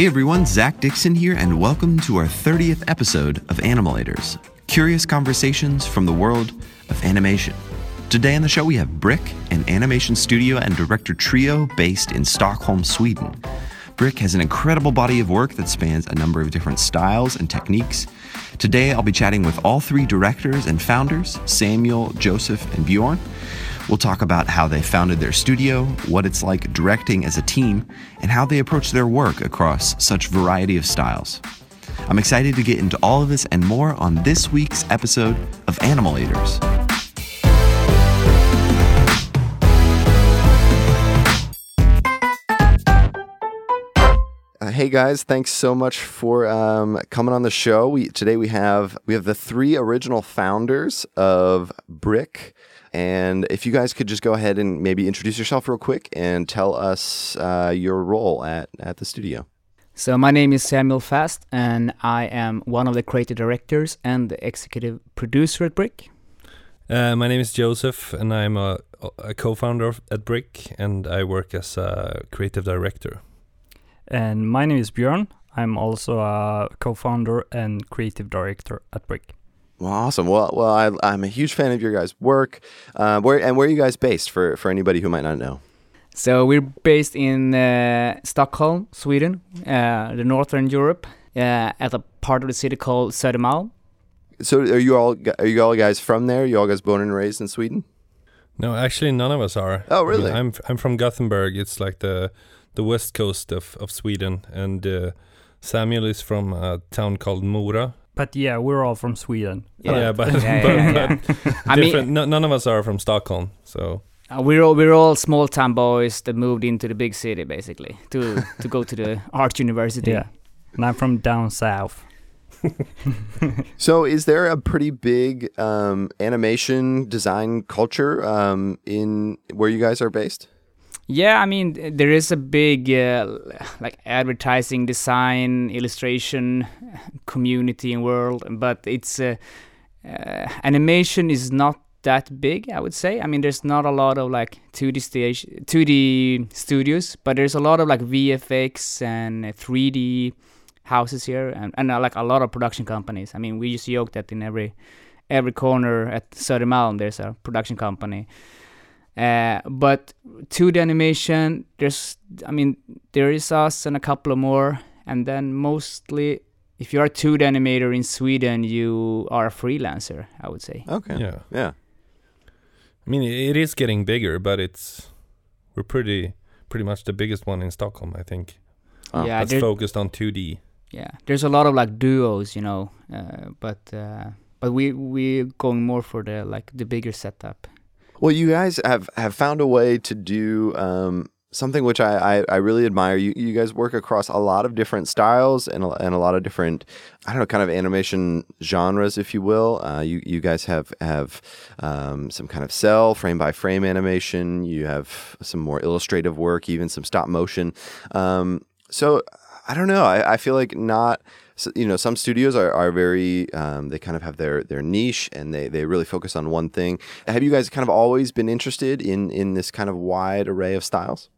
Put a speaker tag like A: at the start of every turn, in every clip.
A: Hey everyone, Zach Dixon here, and welcome to our 30th episode of Animalators curious conversations from the world of animation. Today on the show, we have Brick, an animation studio and director trio based in Stockholm, Sweden. Brick has an incredible body of work that spans a number of different styles and techniques. Today, I'll be chatting with all three directors and founders Samuel, Joseph, and Björn. We'll talk about how they founded their studio, what it's like directing as a team, and how they approach their work across such variety of styles. I'm excited to get into all of this and more on this week's episode of Animalators. Uh, hey guys, thanks so much for um, coming on the show. We, today we have we have the three original founders of Brick, and if you guys could just go ahead and maybe introduce yourself real quick and tell us uh, your role at at the studio.
B: So my name is Samuel Fast, and I am one of the creative directors and the executive producer at Brick.
C: Uh, my name is Joseph, and I'm a, a co-founder at Brick, and I work as a creative director.
D: And my name is Björn. I'm also a co-founder and creative director at Brick.
A: Well, awesome. Well, well, I, am a huge fan of your guys' work. Uh, where and where are you guys based for for anybody who might not know?
B: So we're based in uh, Stockholm, Sweden, uh, the northern Europe, uh, at a part of the city called Södermalm.
A: So are you all are you all guys from there? You all guys born and raised in Sweden?
C: No, actually, none of us are.
A: Oh, really?
C: I am I'm from Gothenburg. It's like the the west coast of of Sweden, and uh, Samuel is from a town called Mora.
D: But yeah, we're all from Sweden.
C: Yeah, yeah but, yeah, but, yeah, but I mean, no, none of us are from Stockholm, so.
B: Uh, we're all we're all small town boys that moved into the big city basically to to go to the art university.
D: Yeah, and I'm from down south.
A: so, is there a pretty big um, animation design culture um, in where you guys are based?
B: Yeah, I mean there is a big uh, like advertising, design, illustration community in world, but it's uh, uh, animation is not that big, I would say. I mean, there's not a lot of like 2D stage, 2D studios, but there's a lot of like VFX and 3D houses here, and, and uh, like a lot of production companies. I mean, we just joke that in every every corner at Södermalm there's a production company. Uh, but 2D animation, there's, I mean, there is us and a couple of more, and then mostly if you're a 2D animator in Sweden, you are a freelancer, I would say.
A: Okay.
C: Yeah.
A: Yeah.
C: I mean, it is getting bigger, but it's we're pretty pretty much the biggest one in Stockholm, I think.
B: Oh. Yeah,
C: that's focused on 2D.
B: Yeah, there's a lot of like duos, you know, uh, but uh, but we we going more for the like the bigger setup.
A: Well, you guys have have found a way to do um, something which I, I, I, really admire. You you guys work across a lot of different styles and a, and a lot of different I don't know kind of animation genres, if you will. Uh, you you guys have have um, some kind of cel frame by frame animation. You have some more illustrative work, even some stop motion. Um, so I don't know. I, I feel like not you know, some studios are, are very, um, they kind of have their, their niche and they, they really focus on one thing. Have you guys kind of always been interested in, in this kind of wide array of styles?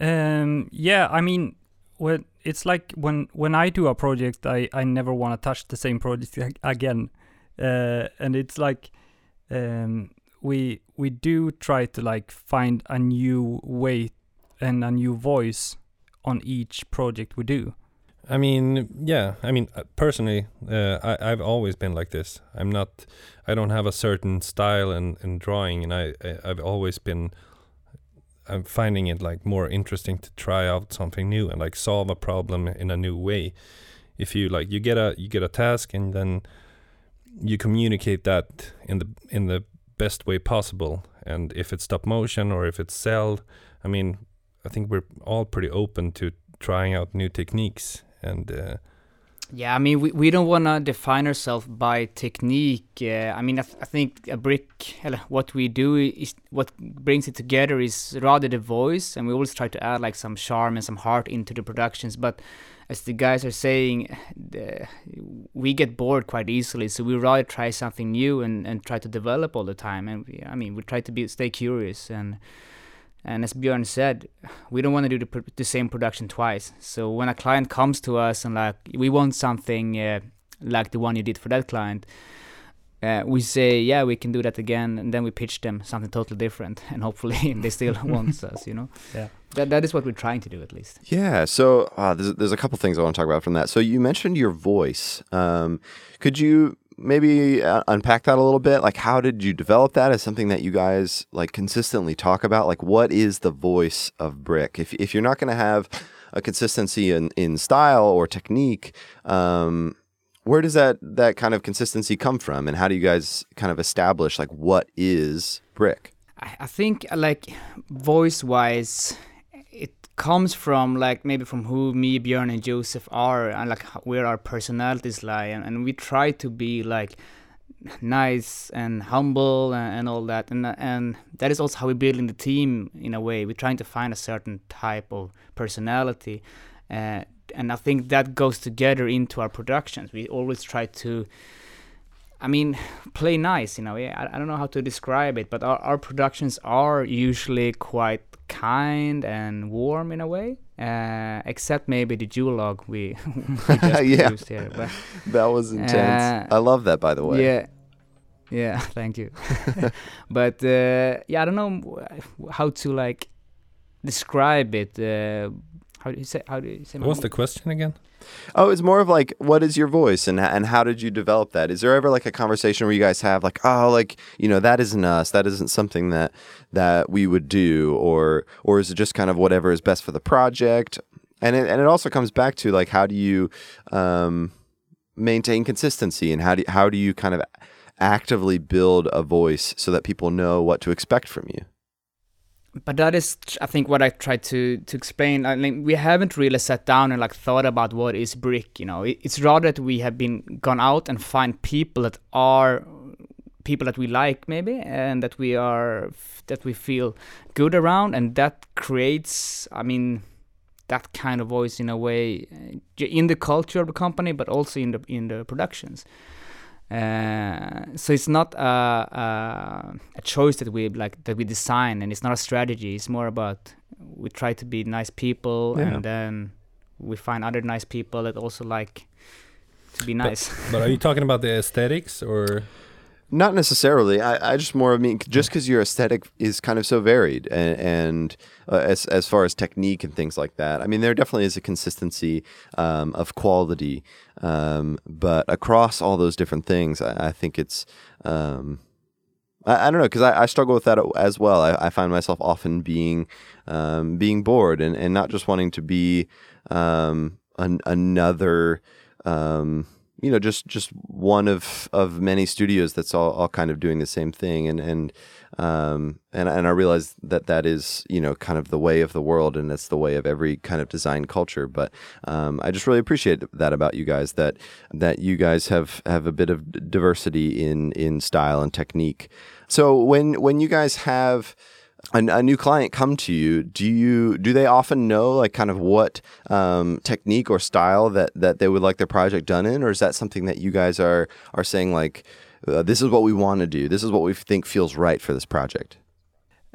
D: Um, yeah, I mean, when it's like when when I do a project, I I never want to touch the same project again, uh, and it's like um, we we do try to like find a new way and a new voice on each project we do.
C: I mean, yeah. I mean, uh, personally, uh, I, I've always been like this. I'm not. I don't have a certain style in, in drawing, and I, I I've always been I'm finding it like more interesting to try out something new and like solve a problem in a new way. If you like you get a you get a task and then you communicate that in the in the best way possible. And if it's stop motion or if it's cel, I mean, I think we're all pretty open to trying out new techniques and uh,
B: yeah, I mean, we, we don't want to define ourselves by technique. Uh, I mean, I, th- I, think a brick, what we do is what brings it together is rather the voice, and we always try to add like some charm and some heart into the productions. But as the guys are saying, the, we get bored quite easily, so we rather try something new and, and try to develop all the time. And we, I mean, we try to be stay curious and And as Björn said, we don't want to do the, pr- the same production twice. So when a client comes to us and like we want something uh, like the one you did for that client, uh, we say yeah we can do that again, and then we pitch them something totally different, and hopefully they still want us. You know.
D: Yeah.
B: That that is what we're trying to do at least.
A: Yeah. So uh, there's there's a couple things I want to talk about from that. So you mentioned your voice. Um, could you maybe uh, unpack that a little bit? Like, how did you develop that as something that you guys like consistently talk about? Like, what is the voice of Brick? If if you're not going to have a consistency in in style or technique, um, where does that that kind of consistency come from, and how do you guys kind of establish like what is Brick?
B: I, think like voice wise, comes from like maybe from who me, Björn, and Joseph are, and like where our personalities lie, and, and we try to be like nice and humble and, and all that, and and that is also how we building the team in a way. We're trying to find a certain type of personality. Uh, and I think that goes together into our productions. We always try to I mean, play nice a way. I, I don't know how to describe it, but our, our productions are usually quite kind and warm in a way, uh, except maybe the duologue we, we just
A: Yeah.
B: produced here. But
A: That was intense.
B: Uh,
A: I love that, by the way.
B: yeah, yeah, thank you. but uh, yeah, I don't know how to like describe it. How do you say? How do you say?
C: What's
B: mo-
C: the question again?
A: Oh, it's more of like, what is your voice, and and how did you develop that? Is there ever like a conversation where you guys have like, oh, like you know, that isn't us, that isn't something that that we would do, or or is it just kind of whatever is best for the project? And it and it also comes back to like, how do you um, maintain consistency, and how do how do you kind of actively build a voice so that people know what to expect from you?
B: But that is i think what i tried to to explain. I mean we haven't really sat down and like thought about what is brick you know? It's rather that we have been gone out and find people that are people that we like maybe and that we are that we feel good around and that creates i mean that kind of voice in a way uh, in the culture of the company but also in the in the productions uh, so it's not a, a, a choice that we like that we design, and it's not a strategy. It's more about we try to be nice people,
A: Yeah.
B: and then we find other nice people that also like to be nice.
C: But are you talking about the aesthetics or?
A: Not necessarily. I, I just more I mean just because your aesthetic is kind of so varied, and, and uh, as as far as technique and things like that. I mean, there definitely is a consistency um, of quality, um, but across all those different things, I, I think it's. Um, I, I don't know because I, I struggle with that as well. I, I find myself often being um, being bored and, and not just wanting to be um, an, another um, you know just just one of of many studios that's all, all kind of doing the same thing. And and um, and and I realize that that is you know kind of the way of the world and it's the way of every kind of design culture. But um, I just really appreciate that about you guys that that you guys have have a bit of diversity in in style and technique. So when when you guys have a, a new client come to you, do you do they often know like kind of what um, technique or style that that they would like their project done in, or is that something that you guys are are saying like uh, this is what we want to do, this is what we think feels right for this project?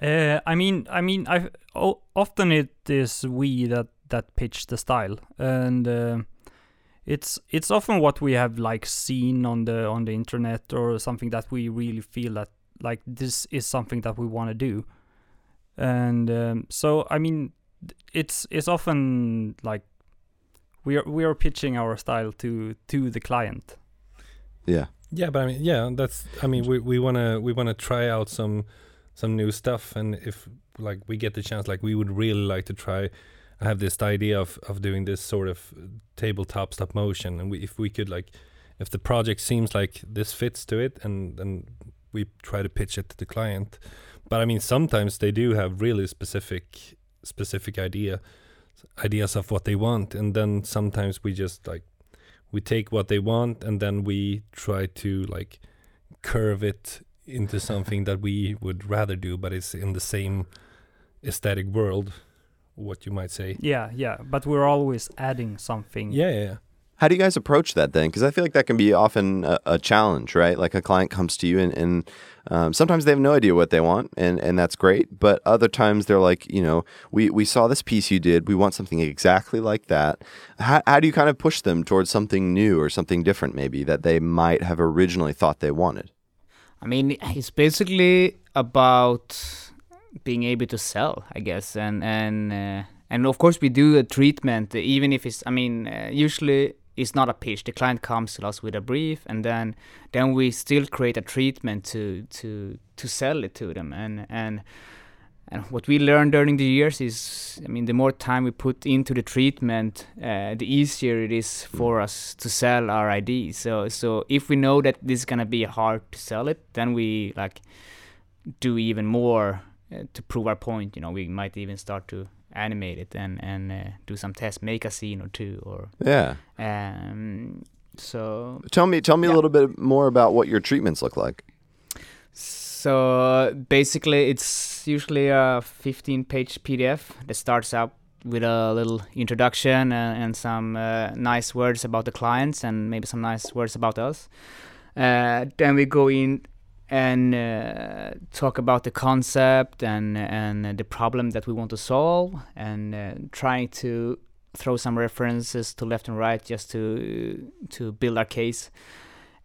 D: Uh, I mean, I mean, I o- often it is we that that pitch the style, and uh, it's it's often what we have like seen on the on the internet or something that we really feel that like this is something that we want to do, and um, so I mean, it's it's often like we are we are pitching our style to to the client.
A: Yeah,
C: Yeah, but I mean, yeah, that's. I mean, we we wanna we wanna try out some some new stuff, and if like we get the chance, like we would really like to try. I have this idea of of doing this sort of tabletop stop motion, and we, if we could like, if the project seems like this fits to it, and then we try to pitch it to the client. But I mean, sometimes they do have really specific specific idea ideas of what they want, and then sometimes we just like we take what they want and then we try to like curve it into something that we would rather do but it's in the same aesthetic world what you might say
D: Yeah, yeah, but we're always adding something.
C: yeah yeah, yeah.
A: How do you guys approach that then? Because I feel like that can be often a, a challenge, right? Like a client comes to you and, and um, sometimes they have no idea what they want, and, and that's great. But other times they're like, you know, we, we saw this piece you did. We want something exactly like that. How, how do you kind of push them towards something new or something different, maybe, that they might have originally thought they wanted?
B: I mean, it's basically about being able to sell, I guess, and and uh, and of course we do a treatment, even if it's. I mean, uh, usually it's not a pitch. The client comes to us with a brief, and then then we still create a treatment to to to sell it to them. And and and what we learned during the years is, I mean, the more time we put into the treatment, uh, the easier it is for us to sell our ID. So so if we know that this is gonna be hard to sell it, then we like do even more uh, to prove our point. You know, we might even start to animate it and and uh, do some tests, make a scene or two, or
A: Yeah.
B: um. So
A: Tell me, tell me a little bit more about what your treatments look like.
B: so basically, it's usually a 15-page PDF that starts out with a little introduction and, and some uh, nice words about the clients and maybe some nice words about us. Uh, then we go in and uh, talk about the concept and and the problem that we want to solve and uh, trying to throw some references to left and right just to to build our case.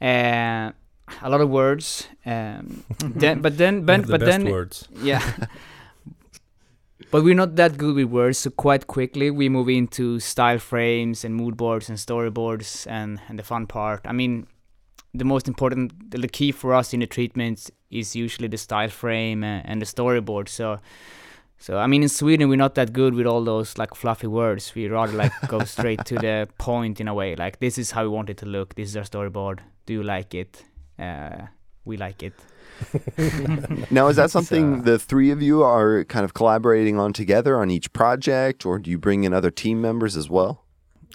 B: Uh, a lot of words, um, then but then but,
C: the
B: but then
C: words.
B: yeah. but we're not that good with words, so quite quickly we move into style frames and mood boards and storyboards and, and the fun part. I mean, the most important, the key for us in the treatments is usually the style frame and, and the storyboard. So, so I mean, in Sweden we're not that good with all those like fluffy words. We rather like go straight to the point in a way. Like this is how we want it to look. This is our storyboard. Do you like it? Uh, we like it.
A: Now, is that something
C: So-
A: the three of you are kind of collaborating on together on each project, or do you bring in other team members as well?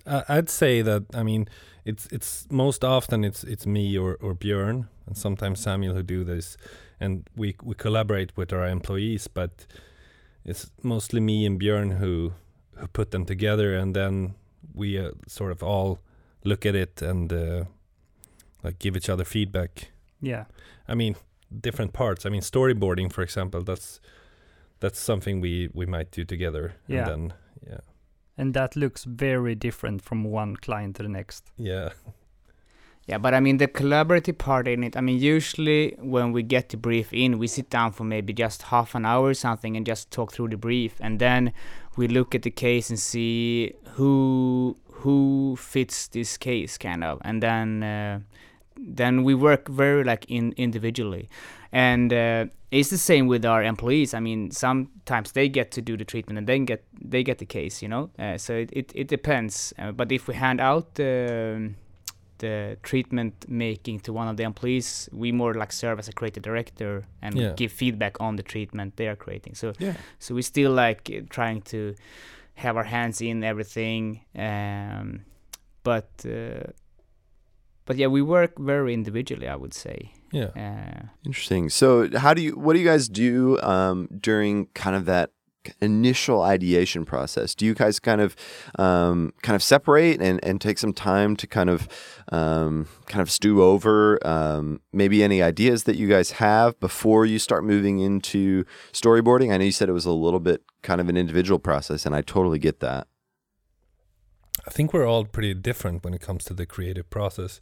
C: I- I'd say that I mean it's it's most often it's it's me or, or Björn and sometimes Samuel who do this, and we we collaborate with our employees, but it's mostly me and Björn who who put them together, and then we uh, sort of all look at it and uh, like give each other feedback.
D: Yeah.
C: I mean different parts. I mean storyboarding, for example. That's that's something we we might do together.
D: Yeah.
C: And then yeah
D: And that looks very different from one client to the next.
C: yeah
B: Yeah, but I mean the collaborative part in it. I mean, usually when we get the brief in, we sit down for maybe just half an hour or something and just talk through the brief, and then we look at the case and see who who fits this case, kind of, and then uh, then we work very like in individually, and uh, it's the same with our employees. I mean, sometimes they get to do the treatment and then get they get the case, you know. Uh, so it it, it depends. Uh, but if we hand out the the treatment making to one of the employees, we more like serve as a creative director and
C: Yeah.
B: give feedback on the treatment they are creating. So
A: Yeah.
B: so we still like uh, trying to have our hands in everything, um, but uh, but yeah, we work very individually. I would say.
C: yeah.
B: Uh,
A: Interesting. So, how do you? What do you guys do um, during kind of that initial ideation process? Do you guys kind of um, kind of separate and, and take some time to kind of um, kind of stew over um, maybe any ideas that you guys have before you start moving into storyboarding? I know you said it was a little bit kind of an individual process, and I totally get that.
C: I think we're all pretty different when it comes to the creative process.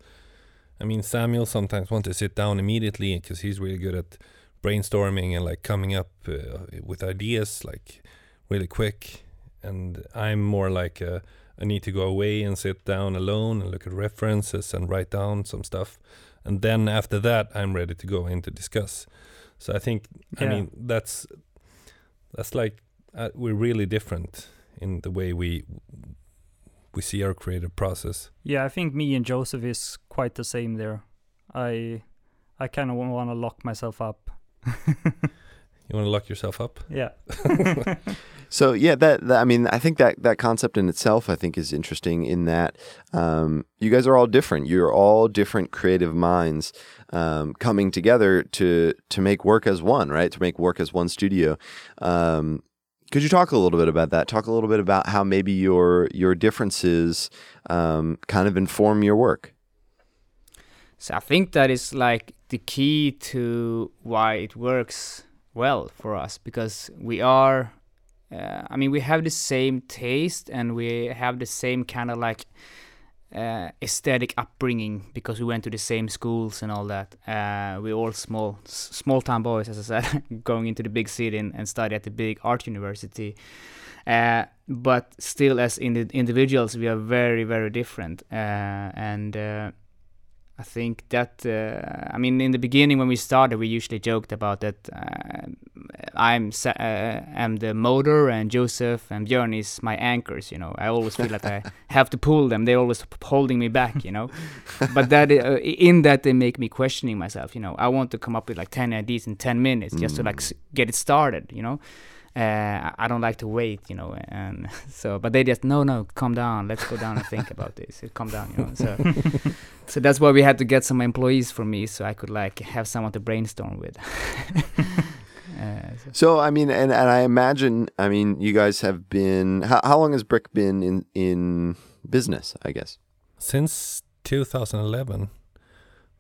C: I mean, Samuel sometimes wants to sit down immediately because he's really good at brainstorming and like coming up uh, with ideas like really quick. And I'm more like uh, I need to go away and sit down alone and look at references and write down some stuff. And then after that, I'm ready to go in to discuss. So I think, I mean, that's that's like uh, we're really different in the way we we see our creative process.
D: Yeah, I think me and Joseph is quite the same there. I I kind of want to lock myself up.
C: You want to lock yourself up?
D: Yeah.
A: So yeah, that, that I mean, I think that that concept in itself, I think, is interesting in that um, you guys are all different. You're all different creative minds um, coming together to to make work as one, right? To make work as one studio. Um, Could you talk a little bit about that? Talk a little bit about how maybe your your differences um, kind of inform your work.
B: So I think that is like the key to why it works well for us because we are uh, I mean we have the same taste and we have the same kind of like uh, aesthetic upbringing because we went to the same schools and all that. Uh, we're all small, small town boys, as I said, going into the big city and, and study at the big art university. Uh, but still, as in the individuals, we are very, very different. Uh, and uh, I think that uh, I mean in the beginning when we started we usually joked about that I'm uh, am the motor and Joseph and Björn is my anchors you know. I always feel like I have to pull them. They're always holding me back you know. But that uh, in that they make me questioning myself you know. I want to come up with like 10 ideas in 10 minutes just to like s- get it started you know. Uh, I- I don't like to wait, you know, and so, but they just, no, no, calm down, let's go down and think about this, calm down, you know, so, so that's why we had to get some employees for me, so I could like have someone to brainstorm with. Uh, so-
A: So I mean, and, and I imagine, I mean, you guys have been. How, how long has Brick been in in business? I guess.
C: since 2011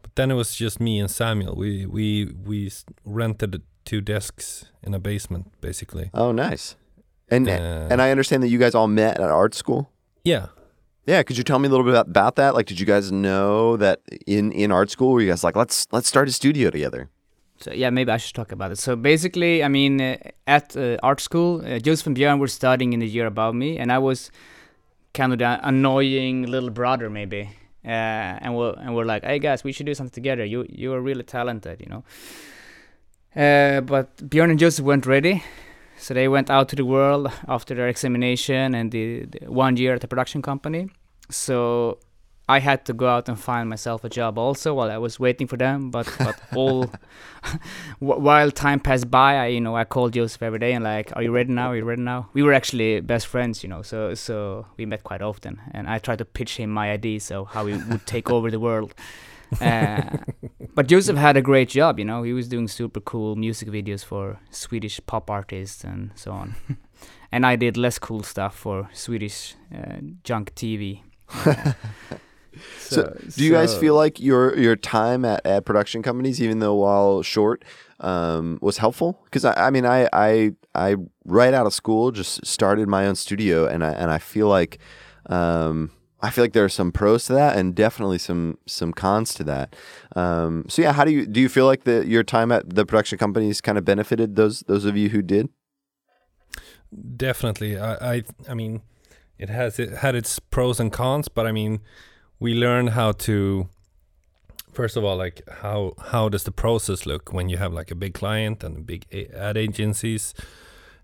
C: but then it was just me and samuel we we we rented two desks in a basement basically
A: Oh, nice. And
C: Uh,
A: and I understand that you guys all met at art school.
C: yeah
A: Yeah, could you tell me a little bit about, about that? Like, did you guys know that in in art school were you guys like, let's let's start a studio together?
B: So yeah, maybe I should talk about it. So basically, I mean, uh, at uh, art school, uh, Joseph and Björn were studying in the year above me, and I was kind of the annoying little brother, maybe. Uh, and we're and we're like, hey guys, we should do something together. You you are really talented, you know. Uh, but Björn and Joseph weren't ready, so they went out to the world after their examination and the, the one year at the production company. So I had to go out and find myself a job also while I was waiting for them. But but all while time passed by, I you know I called Joseph every day and like, are you ready now? Are you ready now? We were actually best friends, you know, so so we met quite often, and I tried to pitch him my ideas of how we would take over the world. Uh, but Joseph had a great job, you know. He was doing super cool music videos for Swedish pop artists and so on. and I did less cool stuff for Swedish uh, junk TV. Uh,
A: So, Do you guys feel like your your time at, at production companies, even though while short, um, was helpful? Because I, I mean, I, I I right out of school just started my own studio, and I and I feel like um, I feel like there are some pros to that, and definitely some some cons to that. Um, so yeah, how do you do? You feel like the your time at the production companies kind of benefited those those of you who did?
C: definitely i i, I mean it has it had its pros and cons but i mean we learned how to first of all like how how does the process look when you have like a big client and big ad agencies?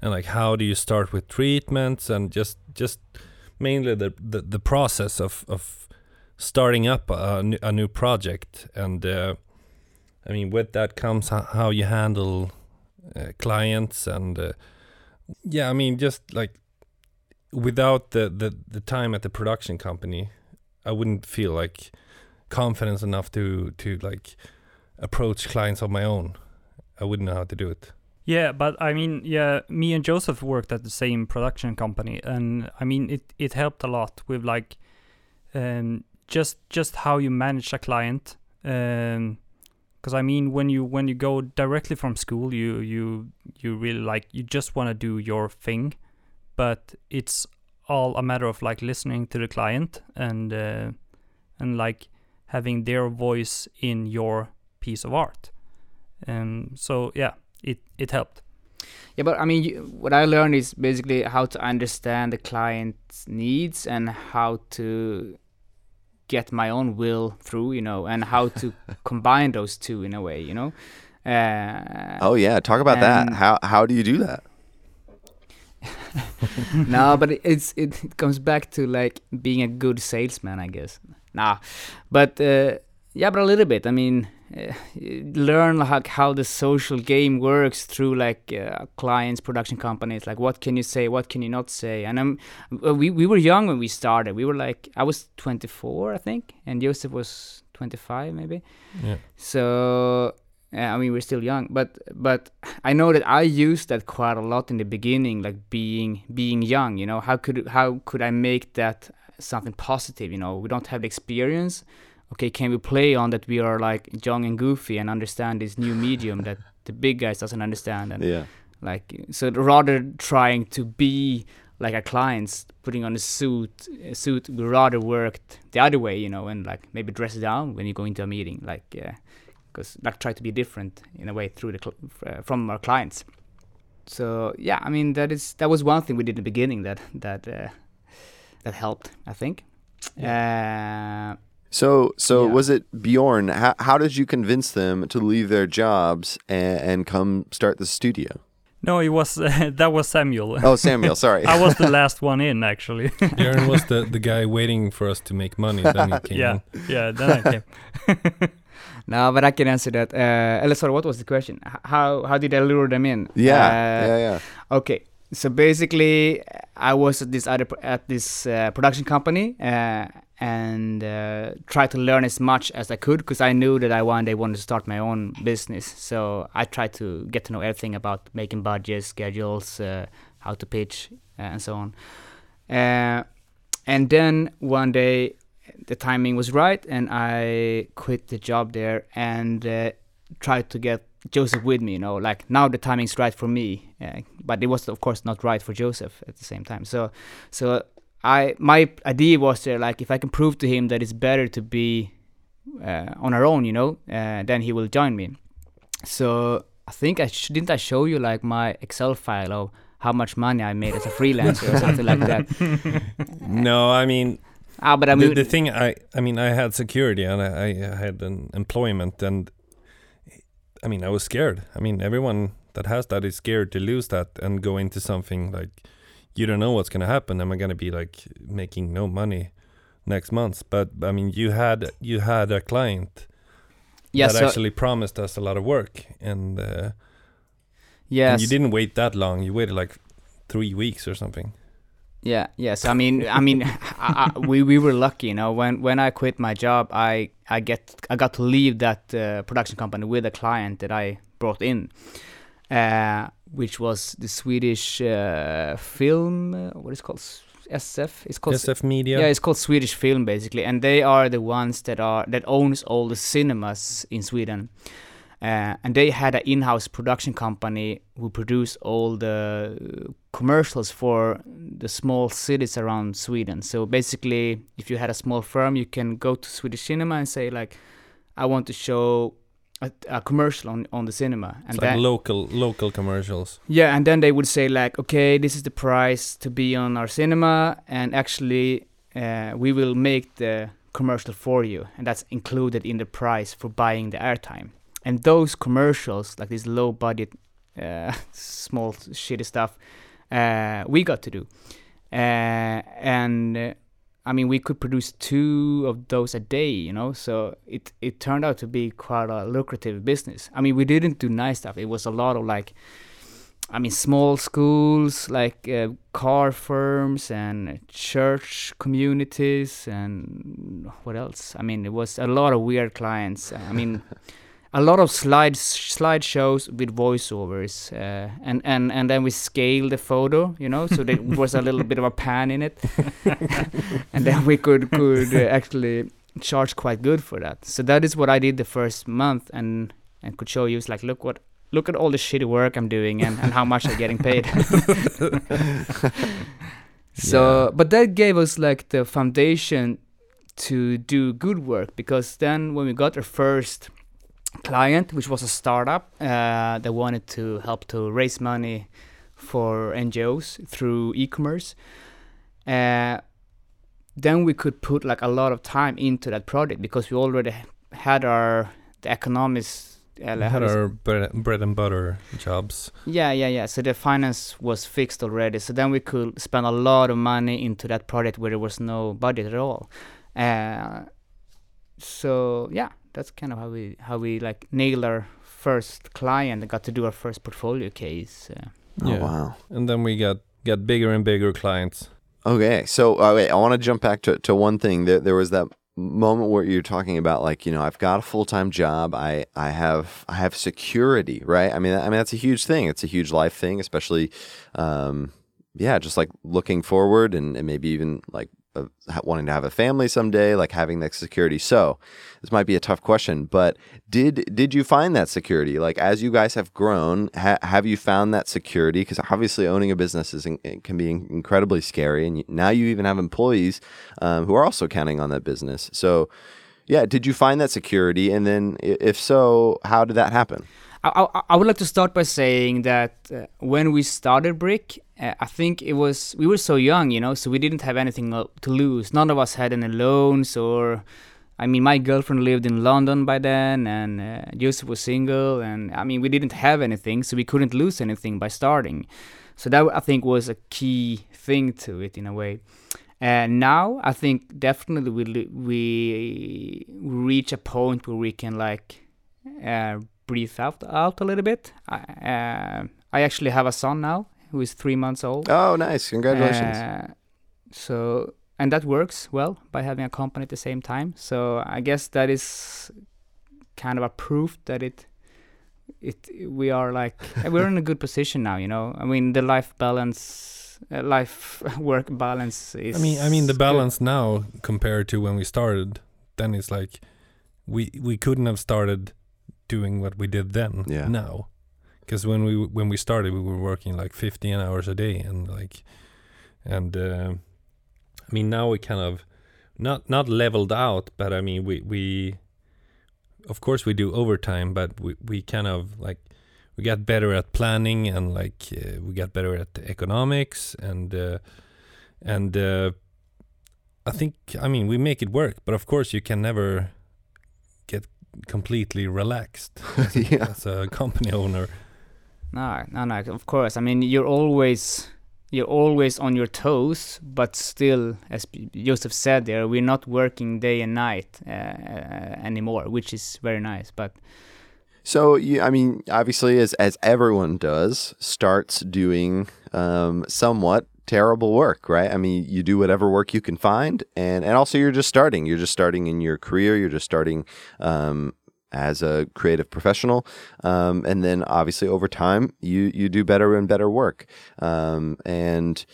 C: And like how do you start with treatments and just just mainly the the, the process of of starting up a, new- a new project? And uh, i mean with that comes how you handle uh, clients and uh, yeah i mean just like without the, the the time at the production company i wouldn't feel like confidence enough to to like approach clients of my own i wouldn't know how to do it
D: Yeah, but I mean, yeah, me and Joseph worked at the same production company, and I mean, it it helped a lot with like, um, just just how you manage a client. Um, because I mean, when you when you go directly from school, you you you really like you just want to do your thing, but it's all a matter of like listening to the client and uh, and like having their voice in your piece of art. Um, so yeah, it it helped.
B: Yeah, but I mean, you, what I learned is basically how to understand the client's needs and how to get my own will through, you know, and how to combine those two in a way, you know. Uh,
A: Oh yeah, talk about that. How how do you do that?
B: no, but it's it, comes back to like being a good salesman, I guess. Nah, but uh, yeah, but a little bit. I mean, uh, learn like how the social game works through like uh, clients, production companies. Like, what can you say? What can you not say? And I'm we we were young when we started. We were like, I was 24, I think, and Joseph was 25, maybe.
C: yeah
B: So Uh, I mean, we're still young, but but I know that I used that quite a lot in the beginning, like being being young. You know, how could how could I make that something positive? You know, we don't have the experience. Okay, can we play on that? We are like young and goofy and understand this new medium that the big guys doesn't understand. And
A: Yeah.
B: like so, rather trying to be like our clients, putting on a suit, a suit, we rather worked the other way. You know, and like maybe dress down when you go into a meeting, like. Uh, because like try to be different in a way through the cl- uh, from our clients. So yeah, I mean that is that was one thing we did in the beginning that that uh, that helped, I think. Uh,
A: So, so
B: Yeah.
A: was it Björn? How, how did you convince them to leave their jobs and, and come start the studio?
D: No, it was that was Samuel.
A: Oh, Samuel, sorry.
D: I was the last one in actually.
C: Björn was the, the guy waiting for us to make money. Then he came
D: yeah,
C: in.
D: yeah. Then I came.
B: No, but I can answer that. Uh, sorry, what was the question? How how did I lure them in?
A: yeah,
B: Uh,
A: yeah, yeah.
B: Okay, so basically, I was at this other at this uh, production company uh, and uh, tried to learn as much as I could because I knew that I one day wanted to start my own business. So I tried to get to know everything about making budgets, schedules, uh, how to pitch, uh, and so on. Uh, and then one day, the timing was right, and I quit the job there and uh, tried to get Joseph with me. You know, like now the timing's right for me, but it was of course not right for Joseph at the same time. So, so I my idea was uh, like if I can prove to him that it's better to be uh, on our own, you know, uh, then he will join me. So I think I sh- didn't I show you like my Excel file of how much money I made as a freelancer or something like that.
C: No, I mean,
B: Ah, but I
C: the,
B: mean,
C: the thing I I mean I had security and I, I had an employment and I mean I was scared. I mean everyone that has that is scared to lose that and go into something like you don't know what's gonna happen. Am I gonna be like making no money next month? But I mean you had you had a client
B: yeah,
C: that
B: so,
C: actually promised us a lot of work and, uh,
B: yes,
C: and you didn't wait that long. You waited like three weeks or something.
B: Yeah, yes. I mean, I mean, I, I, we we were lucky, you know. When when I quit my job, I I get I got to leave that uh, production company with a client that I brought in, uh, which was the Swedish uh, film. Uh, what is it called? SF. It's called.
C: SF Media.
B: Yeah, it's called Swedish Film basically, and they are the ones that are that owns all the cinemas in Sweden. Uh, and they had an in-house production company who produced all the commercials for the small cities around Sweden. So basically, if you had a small firm, you can go to Swedish cinema and say like, "I want to show a, a commercial on on the cinema," and
C: It's like
B: that-
C: local local commercials.
B: yeah, and then they would say like, okay, this is the price to be on our cinema, and actually, uh, we will make the commercial for you, and that's included in the price for buying the airtime. And those commercials, like these low budget, uh, small shitty stuff, we got to do, uh, and. Uh, I mean, we could produce two of those a day, you know. So it it turned out to be quite a lucrative business. I mean, we didn't do nice stuff. It was a lot of like, I mean, small schools, like uh, car firms and church communities, and what else? I mean, it was a lot of weird clients. I mean, a lot of slides, slideshows with voiceovers, uh, and and and then we scale the photo, you know, so there was a little bit of a pan in it, and then we could could uh, actually charge quite good for that. So that is what I did the first month, and and could show you. It's like, look what, look at all the shitty work I'm doing, and and how much I'm getting paid. so,
C: Yeah.
B: but that gave us like the foundation to do good work because then when we got our first client, which was a startup uh, that wanted to help to raise money for NGOs through e-commerce, uh, then we could put like a lot of time into that project because we already had our the economics. Uh,
C: We had our bread, bread and butter jobs.
B: yeah, yeah, yeah. So the finance was fixed already. So then we could spend a lot of money into that project where there was no budget at all. Uh, so yeah, that's kind of how we how we like nailed our first client and got to do our first portfolio case. Uh,
A: Oh,
C: Yeah.
A: wow.
C: And then we got got bigger and bigger clients.
A: Okay, so uh, wait, I want to jump back to, to one thing. There, there was that moment where you're talking about like you know I've got a full time job. I I have I have security, right? I mean I mean that's a huge thing. It's a huge life thing, especially. Um, yeah, just like looking forward and, and maybe even like wanting to have a family someday, like having that security. So, this might be a tough question, but did did you find that security? Like as you guys have grown, ha- have you found that security? Because obviously, owning a business is in, can be incredibly scary, and now you even have employees um, who are also counting on that business. So, yeah, did you find that security? And then, if so, how did that happen?
B: I, I, would like to start by saying that uh, when we started Brick, uh, I think it was we were so young, you know, so we didn't have anything to lose. None of us had any loans or. I mean, my girlfriend lived in London by then, and uh, Joseph was single, and I mean, we didn't have anything, so we couldn't lose anything by starting. So that I think was a key thing to it in a way. And now I think definitely we we reach a point where we can like uh, breathe out out a little bit. I, uh, I actually have a son now who is three months old.
A: Oh, nice! Congratulations.
B: Uh, so and that works well by having a company at the same time. So I guess that is kind of a proof that it it we are like we're in a good position now. You know, I mean the life balance, uh, life work balance is.
C: I mean, I mean the balance good. now compared to when we started. Then it's like we we couldn't have started doing what we did then yeah. now because when we when we started we were working like 15 hours a day and like and uh, i mean now we kind of not not leveled out but i mean we we of course we do overtime but we we kind of like we got better at planning and like uh, we got better at economics and uh, and uh, i think i mean we make it work but of course you can never completely relaxed as, yeah. as a company owner.
B: No, no, no. Of course. I mean, you're always you're always on your toes, but still, as Joseph said there, we're not working day and night uh, uh, anymore, which is very nice. But
A: so, you, I mean, obviously, as as everyone does, starts doing um, somewhat terrible work, right? I mean, you do whatever work you can find, and and also you're just starting. You're just starting in your career. You're just starting um, as a creative professional, um, and then obviously over time you you do better and better work, um, and.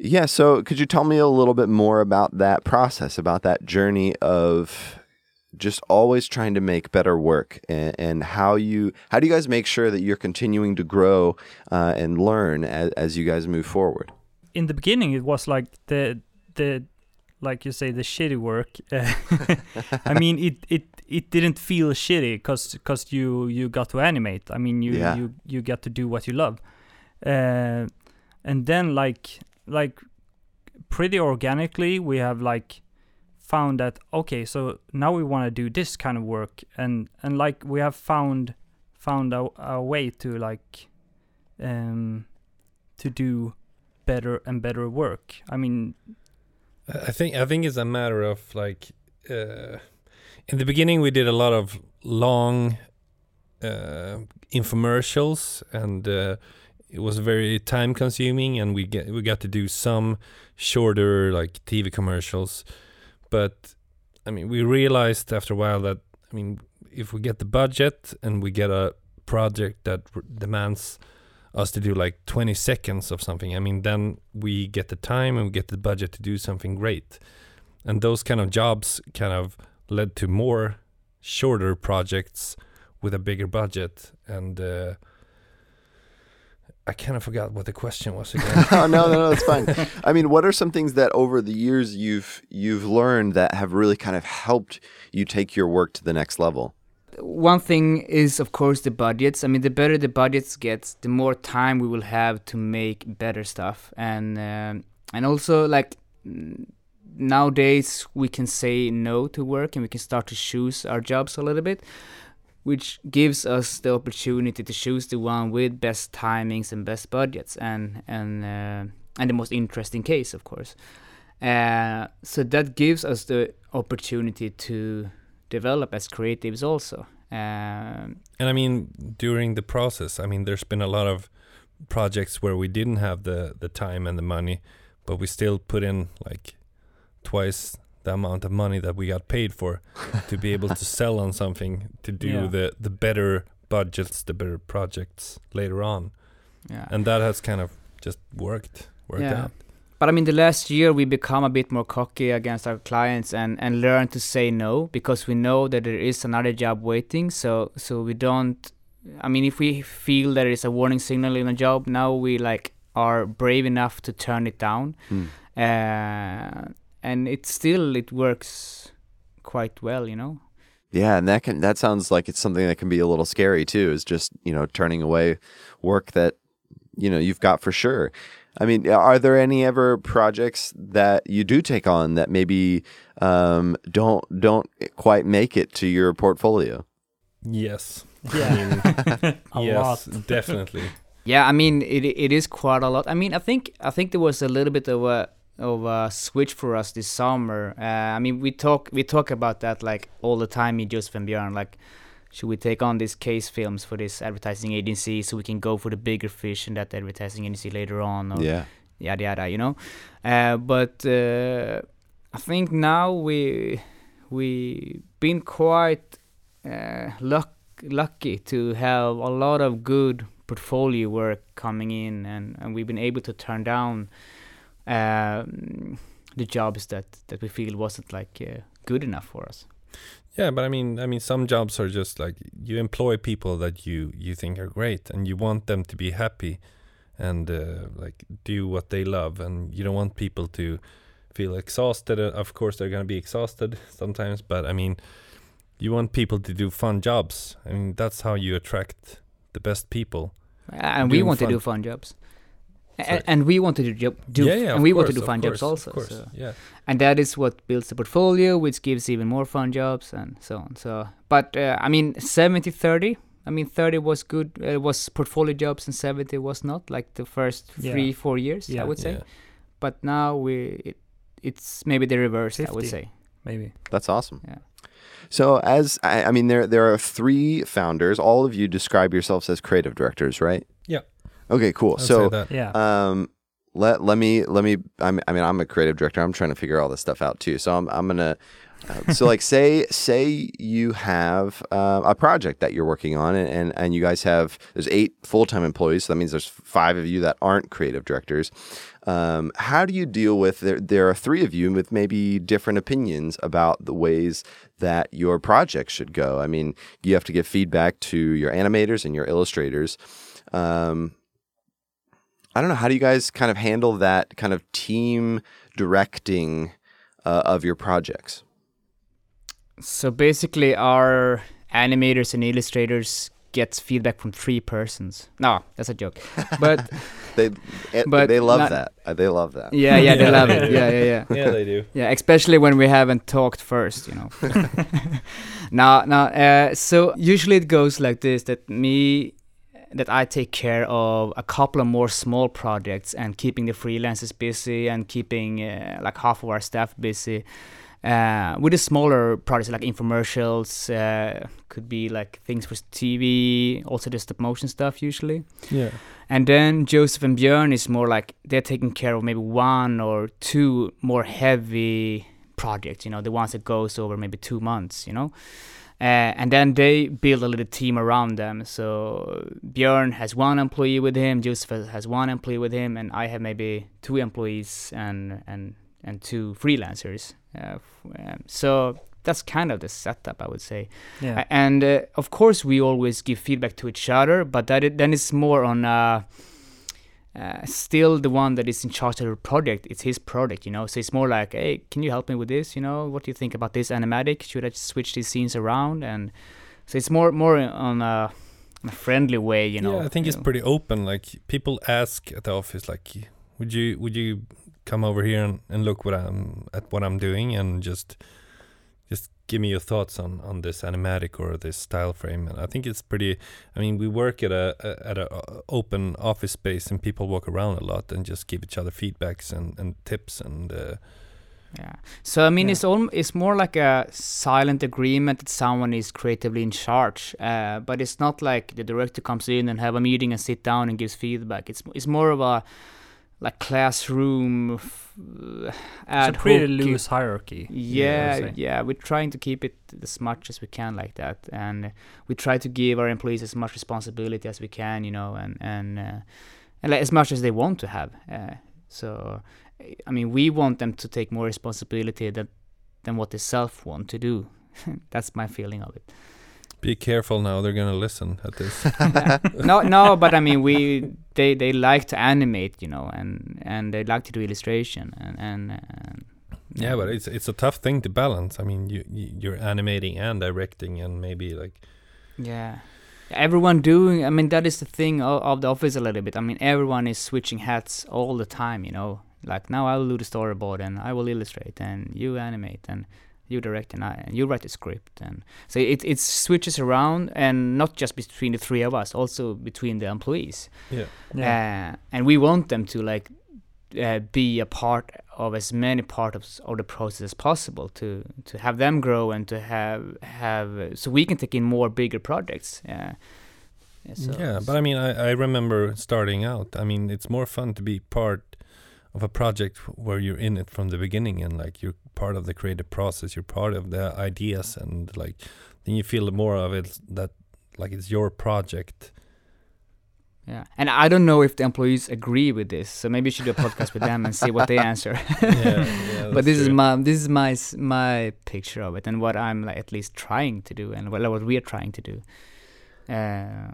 A: Yeah, so could you tell me a little bit more about that process, about that journey of just always trying to make better work and, and, how you how do you guys make sure that you're continuing to grow uh, and learn as, as you guys move forward
D: in the beginning it was like the the like you say the shitty work. I mean it it it didn't feel shitty because because you you got to animate. I mean you yeah. you you get to do what you love. Uh, and then like like pretty organically we have like found that okay so now we want to do this kind of work. And and like we have found found a, a way to like um to do better and better work. I mean,
C: I think I think it's a matter of like uh, in the beginning we did a lot of long uh, infomercials and uh, it was very time consuming and we get we got to do some shorter like TV commercials but I mean we realized after a while that I mean if we get the budget and we get a project that demands us to do like 20 seconds of something, I mean, then we get the time and we get the budget to do something great. And those kind of jobs kind of led to more shorter projects with a bigger budget. And uh, I kind of forgot what the question was again.
A: no, no, no, it's fine. I mean, what are some things that over the years you've you've learned that have really kind of helped you take your work to the next level?
B: One thing is of course the budgets. I mean, the better the budgets gets, the more time we will have to make better stuff, and um, and also like nowadays we can say no to work and we can start to choose our jobs a little bit, which gives us the opportunity to choose the one with best timings and best budgets and and uh, and the most interesting case, of course. Uh, so that gives us the opportunity to develop as creatives also. Um,
C: and I mean, during the process, I mean, there's been a lot of projects where we didn't have the the time and the money, but we still put in like twice the amount of money that we got paid for to be able to sell on something to do
D: Yeah.
C: the the better budgets, the better projects later on,
B: Yeah.
C: and that has kind of just worked worked
B: Yeah.
C: out.
B: But I mean, the last year we become a bit more cocky against our clients and and learn to say no because we know that there is another job waiting. So so we don't. I mean, if we feel there is a warning signal in a job, now we like are brave enough to turn it down,
A: Hmm.
B: uh, and it still it works quite well, you know.
A: Yeah, and that can that sounds like it's something that can be a little scary too. Is just you know turning away work that you know you've got for sure. I mean, are there any ever projects that you do take on that maybe um, don't don't quite make it to your portfolio?
C: Yes,
D: Yeah.
C: I mean,
D: A
C: yes,
D: lot.
C: definitely.
B: Yeah, I mean it it is quite a lot. I mean, I think I think there was a little bit of a of a switch for us this summer. Uh, I mean, we talk we talk about that like all the time, me, Joseph and Björn. Like, should we take on these case films for this advertising agency so we can go for the bigger fish in that advertising agency later on? Or
A: Yeah,
B: yada yada, you know. Uh, but uh, I think now we we been quite uh, luck, lucky to have a lot of good portfolio work coming in, and, and we've been able to turn down um, the jobs that that we feel wasn't like uh, good enough for us.
C: Yeah, but I mean, I mean, some jobs are just like you employ people that you you think are great, and you want them to be happy, and uh, like do what they love, and you don't want people to feel exhausted. Uh, Of course, they're gonna be exhausted sometimes, but I mean, you want people to do fun jobs. I mean, that's how you attract the best people.
B: and we want to do fun jobs.
C: Sorry.
B: And, and we want to do, job, do
C: yeah, yeah,
B: and
C: of
B: we want to
C: course,
B: do
C: of
B: fun jobs also.
C: Of course,
B: so.
C: yeah.
B: and that is what builds the portfolio which gives even more fun jobs and so on so but uh, i mean 70 30 i mean 30 was good uh, was portfolio jobs and 70 was not like the first
D: Yeah.
B: three four years i would say
C: Yeah.
B: but now we it, it's maybe the reverse i would say
D: Maybe.
A: that's awesome.
B: Yeah.
A: So as I, I mean, there there are three founders. All of you describe yourselves as creative directors, right?
C: Yeah.
A: Okay, cool.
C: I'd
A: so.
D: Yeah.
A: Um, let let me let me. I'm, I mean, I'm a creative director. I'm trying to figure all this stuff out too. So I'm I'm gonna. Uh, so like say say you have uh, a project that you're working on and, and and you guys have there's eight full-time employees so that means there's five of you that aren't creative directors um, how do you deal with there there are three of you with maybe different opinions about the ways that your project should go i mean you have to give feedback to your animators and your illustrators um, I don't know. How do you guys kind of handle that kind of team directing uh, of your projects?
B: so basically our animators and illustrators gets feedback from three persons no that's a joke but
A: They eh,
B: But
A: they love
B: not-
A: that. Uh, They love that.
B: yeah yeah they love it
C: yeah.
B: yeah yeah yeah
C: Yeah, they do.
B: Yeah, especially when we haven't talked first, you know. now, now, uh, so usually it goes like this: that me, that I take care of a couple of more small projects and keeping the freelancers busy and keeping uh, like half of our staff busy. Uh, with the smaller projects like infomercials, uh, could be like things for TV, also the stop motion stuff usually.
C: Yeah.
B: And then Joseph and Björn is more like they're taking care of maybe one or two more heavy projects, you know, the ones that goes over maybe two months, you know. Uh, and then they build a little team around them. So Björn has one employee with him, Joseph has one employee with him, and I have maybe two employees and and and two freelancers. Uh, um, so that's kind of the setup, I would say.
D: Yeah.
B: And uh, of course, we always give feedback to each other, but that it, then it's more on uh, still the one that is in charge of the project. It's his project, you know. So it's more like, hey, can you help me with this? You know, what do you think about this animatic? Should I switch these scenes around? And so it's more more on a, a friendly way, you know.
C: yeah, I think it's
B: know.
C: pretty open. Like people ask at the office, like, would you would you come over here and, and look what I'm at what I'm doing and just give me your thoughts on on this animatic or this style frame. And I think it's pretty. I mean, we work at a, a at a uh, open office space and people walk around a lot and just give each other feedbacks and and tips and. Uh,
B: Yeah. So I mean,
D: Yeah.
B: it's all it's more like a silent agreement that someone is creatively in charge. Uh, but it's not like the director comes in and have a meeting and sit down and gives feedback. It's it's more of a like classroom f- ad
D: it's a pretty loose hierarchy.
B: Yeah yeah we're trying to keep it as much as we can like that and we try to give our employees as much responsibility as we can you know and and uh, and like, as much as they want to have uh, so i mean we want them to take more responsibility than than what they self want to do. That's my feeling of it
C: Be careful now; they're gonna listen at this.
B: no no but i mean we they they like to animate you know and and they like to do illustration and and, and
C: yeah, but it's it's a tough thing to balance. I mean, you, you you're animating and directing, and maybe like
B: Yeah. Everyone doing, I mean, that is the thing of, of the office a little bit. I mean, everyone is switching hats all the time, you know. Like now I will do the storyboard and I will illustrate and you animate and you direct and I and you write the script and so it it switches around and not just between the three of us, also between the employees.
C: yeah,
D: Yeah.
B: Uh, and we want them to like uh, be a part of as many parts of the process as possible to to have them grow and to have have so we can take in more bigger projects. Uh, so-
C: yeah. But I mean, I I remember starting out. I mean, it's more fun to be part of a project where you're in it from the beginning and like you're part of the creative process. You're part of the ideas and like then you feel more of it that like it's your project.
B: yeah, and I don't know if the employees agree with this, so maybe you should do a podcast with them and see what they answer.
C: yeah, yeah,
B: but this is my this is my s- my picture of it and what I'm like at least trying to do and what, what we are trying to do. Uh,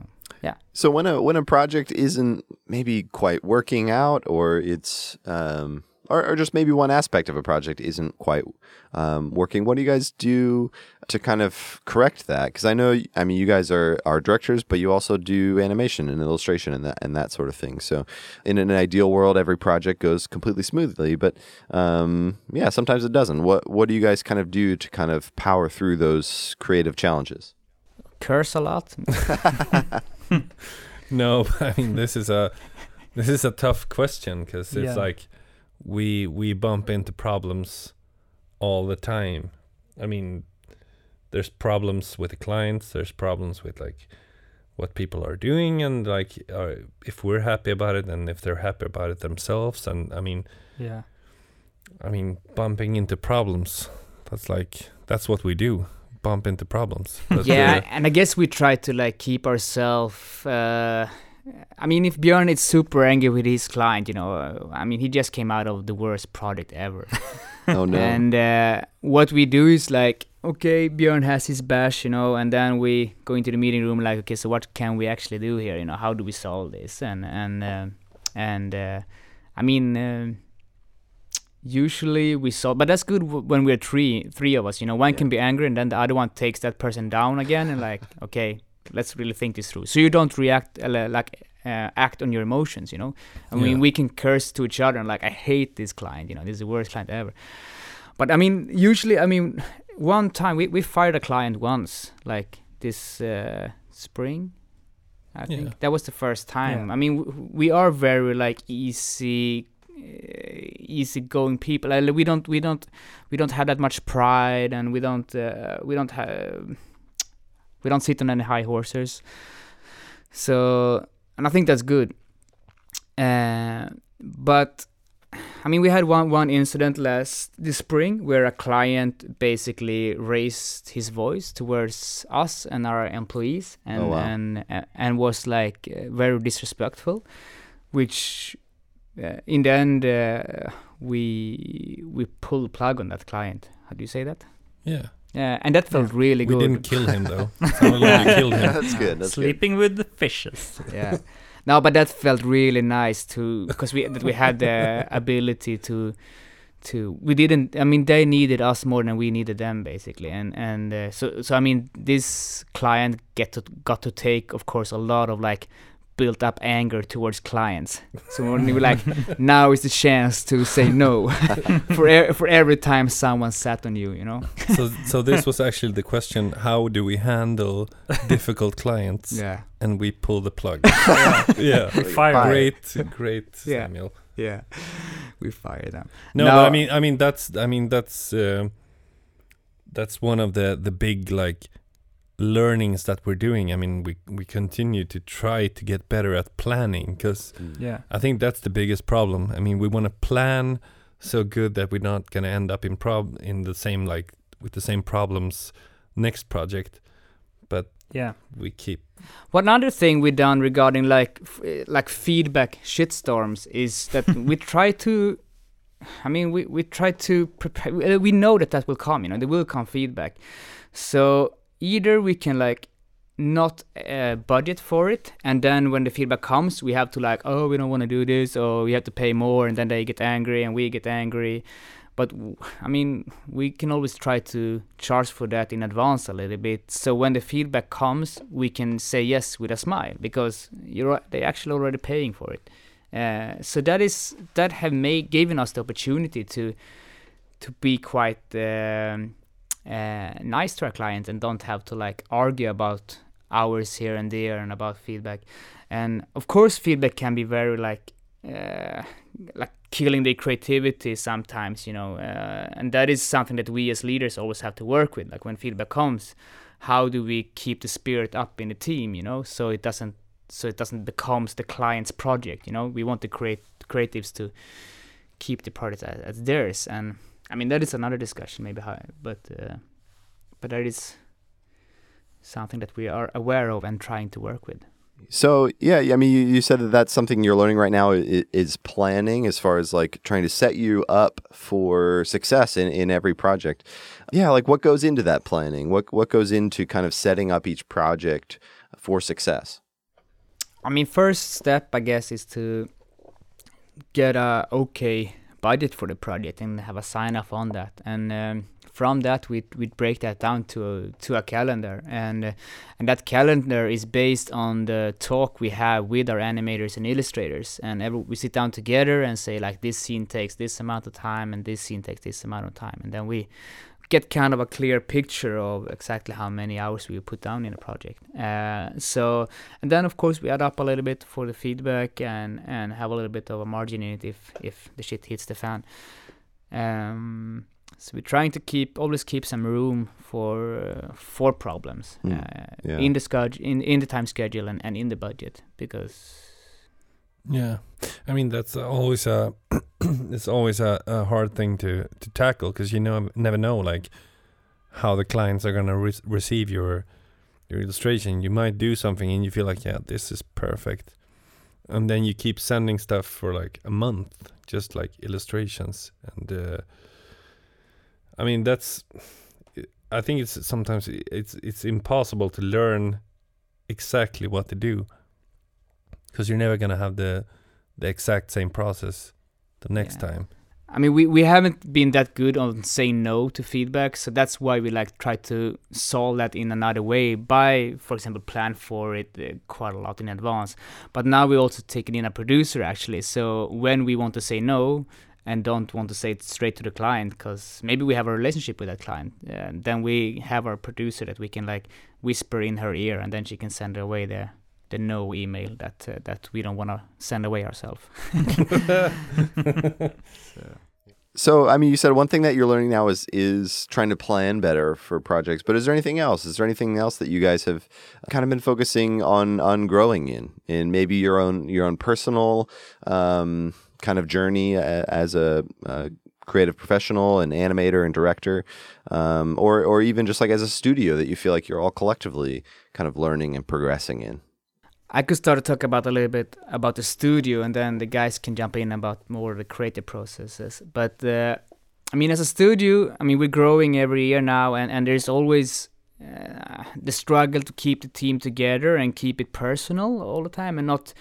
A: So when a when a project isn't maybe quite working out, or it's um, or, or just maybe one aspect of a project isn't quite um, working, what do you guys do to kind of correct that? Because I know, I mean, you guys are are directors, but you also do animation and illustration and that and that sort of thing. So in an ideal world, every project goes completely smoothly, but um, yeah, sometimes it doesn't. What what do you guys kind of do to kind of power through those creative challenges?
B: curse a lot.
C: No, I mean this is a this is a tough question because it's
D: Yeah.
C: like we we bump into problems all the time. I mean, there's problems with the clients. There's problems with like what people are doing and like uh, if we're happy about it and if they're happy about it themselves. And I mean,
D: Yeah.
C: I mean, bumping into problems. That's like that's what we do. Bump into problems. But,
B: yeah,
C: uh,
B: and I guess we try to like keep ourselves. Uh, I mean, if Björn is super angry with his client, you know, uh, I mean, he just came out of the worst product ever.
A: Oh no!
B: And uh, what we do is like, okay, Björn has his bash, you know, and then we go into the meeting room like, okay, so what can we actually do here? You know, how do we solve this? And and uh, and uh, I mean, uh, usually we solve, but that's good when we're three three of us. You know, one can be angry, and then the other one takes that person down again, and like, okay, let's really think this through. So you don't react uh, like. Uh, act on your emotions, you know. I mean,
C: Yeah.
B: we can curse to each other and like, I hate this client, you know, this is the worst client ever. But I mean, usually, I mean, one time we, we fired a client once, like this uh, spring. I
C: Yeah.
B: think that was the first time.
D: Yeah.
B: I mean, w- we are very like easy, uh, easy going people. Like, we don't, we don't, we don't have that much pride, and we don't, uh, we don't have, we don't sit on any high horses. So, and I think that's good. Uh, but I mean, we had one one incident last this spring where a client basically raised his voice towards us and our employees, and
A: Oh, wow.
B: and uh, and was like uh, very disrespectful, which uh, in the end uh, we we pulled plug on that client. How do you say that?
C: yeah.
B: Yeah, and that felt really
C: We
B: good.
C: We didn't kill him though. Like you killed him.
A: That's good. That's good.
D: Sleeping with the fishes.
B: yeah no but that felt really nice to because we that we had the ability to to we didn't i mean they needed us more than we needed them basically and and uh, so so i mean this client get to got to take of course a lot of like built up anger towards clients. So when we were like now is the chance to say no for e- for every time someone sat on you you know?
C: So so this was actually the question how do we handle difficult clients?
B: Yeah.
C: And we pull the plug. Yeah.
D: We fire.
C: great great
B: Yeah.
C: samuel.
B: Yeah. We fire them.
C: No,
B: No.
C: but i mean i mean that's i mean that's uh, that's one of the the big like learnings that we're doing. I mean, we we continue to try to get better at planning because mm.
D: Yeah.
C: I think that's the biggest problem. I mean, we want to plan so good that we're not going to end up in prob in the same like with the same problems next project, but
D: Yeah.
C: we keep
B: One other thing we done regarding like f- like feedback shitstorms is that we try to, I mean we we try to prepare. We we know that that will come. You know, there will come feedback. So either we can like not uh, budget for it, and then when the feedback comes, we have to like, oh, we don't want to do this, or we have to pay more, and then they get angry, and we get angry. But I mean, we can always try to charge for that in advance a little bit. So when the feedback comes, we can say yes with a smile because you're they actually already paying for it. Uh, so that is that have made given us the opportunity to to be quite um, uh, nice to our clients and don't have to like argue about hours here and there and about feedback. And of course, feedback can be very like uh, like killing their creativity sometimes, you know. Uh, and that is something that we as leaders always have to work with. Like when feedback comes, how do we keep the spirit up in the team, you know, so it doesn't so it doesn't becomes the client's project, you know. We want the create creatives to keep the project as, as theirs and I mean that is another discussion maybe how, but uh, but that is something that we are aware of and trying to work with.
A: So yeah, I mean, you, you said that that's something you're learning right now is, is planning, as far as like trying to set you up for success in, in every project. Yeah, like what goes into that planning? What what goes into kind of setting up each project for success?
B: I mean, first step, I guess, is to get a okay budget for the project and have a sign off on that. And um, from that, we'd, we'd break that down to a, to a calendar, and uh, and that calendar is based on the talk we have with our animators and illustrators. And every, we sit down together and say like, this scene takes this amount of time, and this scene takes this amount of time, and then we get kind of a clear picture of exactly how many hours we put down in a project. Uh, so, and then of course we add up a little bit for the feedback and and have a little bit of a margin in it if if the shit hits the fan. Um, so we're trying to keep always keep some room for uh, for problems
A: Mm,
B: uh,
A: yeah.
B: in the schedule in in the time schedule and, and in the budget because
C: Yeah, I mean that's always a it's always a, a hard thing to to tackle because you know never know like how the clients are gonna re- receive your your illustration. You might do something and you feel like yeah this is perfect, and then you keep sending stuff for like a month, just like illustrations, and uh, I mean that's I think it's sometimes it's it's impossible to learn exactly what to do because you're never gonna have the the exact same process the next
B: Yeah.
C: time.
B: I mean, we, we haven't been that good on saying no to feedback, so that's why we like try to solve that in another way by, for example, plan for it uh, quite a lot in advance. But now we also taking in a producer actually, so when we want to say no and don't want to say it straight to the client, because maybe we have a relationship with that client, uh, then we have our producer that we can like whisper in her ear, and then she can send it away the the no email that uh, that we don't want to send away ourselves.
A: So, I mean, you said one thing that you're learning now is is trying to plan better for projects. But is there anything else? Is there anything else that you guys have kind of been focusing on on growing in, in maybe your own your own personal um, kind of journey as a, a creative professional, and animator and director, um, or or even just like as a studio that you feel like you're all collectively kind of learning and progressing in.
B: I could start to talk about a little bit about the studio, and then the guys can jump in about more the creative processes. But uh, I mean, as a studio, I mean, we're growing every year now, and and there's always uh, the struggle to keep the team together and keep it personal all the time, and not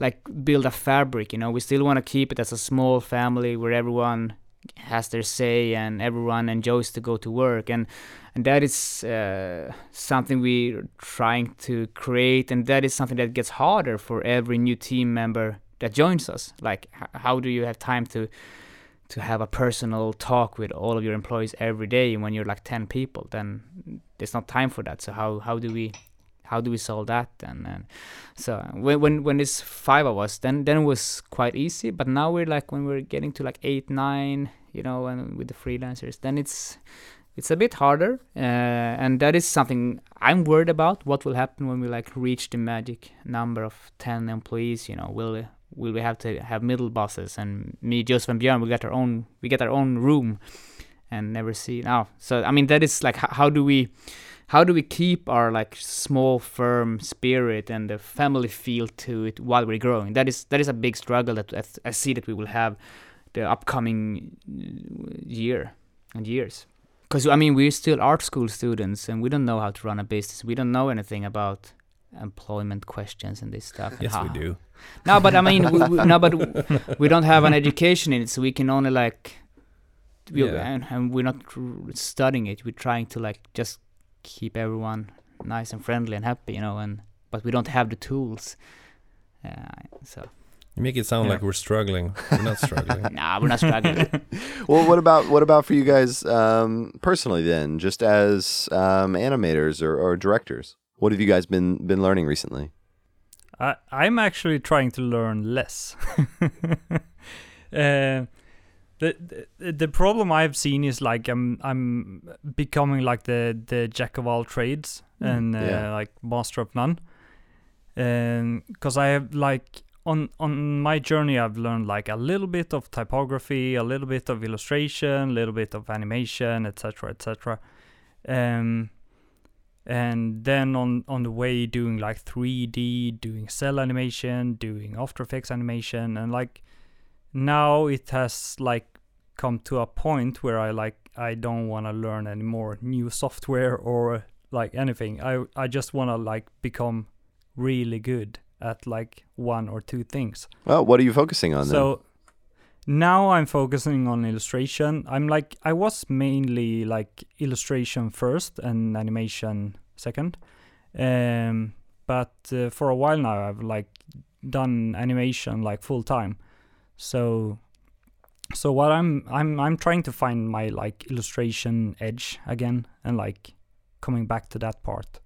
B: like build a fabric. You know, we still want to keep it as a small family where everyone has their say and everyone enjoys to go to work and and that is uh, something we're trying to create and that is something that gets harder for every new team member that joins us. Like how do you have time to to have a personal talk with all of your employees every day when you're like 10 people? Then there's not time for that. So how how do we how do we solve that and, and so when when when it's five of us then then it was quite easy. But now we're like when we're getting to like eight nine you know and with the freelancers then it's it's a bit harder, uh, and that is something I'm worried about. What will happen when we like reach the magic number of ten employees? You know, will we, will we have to have middle bosses? And me, Joseph, and Björn, we get our own we get our own room, and never see now. So I mean, that is like how, how do we how do we keep our like small firm spirit and the family feel to it while we're growing? That is that is a big struggle that I, I see that we will have the upcoming uh, year and years because I mean we're still art school students and we don't know how to run a business. We don't know anything about employment questions and this stuff.
C: Yes, we do.
B: No, but I mean, we, we, no, but we don't have an education in it, so we can only like, we,
C: Yeah.
B: and, and we're not studying it. We're trying to like just keep everyone nice and friendly and happy, you know. And but we don't have the tools. Uh, so
C: You make it sound
D: Yeah.
C: like we're struggling. We're not struggling.
B: nah, we're not struggling.
A: Well, what about what about for you guys um, personally then, just as um, animators or, or directors? What have you guys been been learning recently?
D: I I'm actually trying to learn less. uh, the, the the problem I've seen is like I'm I'm becoming like the the jack of all trades and uh,
A: Yeah.
D: like master of none. and Because I have like on on my journey I've learned like a little bit of typography, a little bit of illustration, a little bit of animation, etc. etc. Um, and then on on the way doing like 3D, doing cel animation, doing After Effects animation, and like now it has like come to a point where I like I don't want to learn any more new software or like anything. I I just want to like become really good at like one or two things.
A: Well, what are you focusing on then?
D: So now I'm focusing on illustration. I'm like I was mainly like illustration first and animation second. Um but uh, for a while now I've like done animation like full time. So so what I'm I'm I'm trying to find my like illustration edge again and like coming back to that part.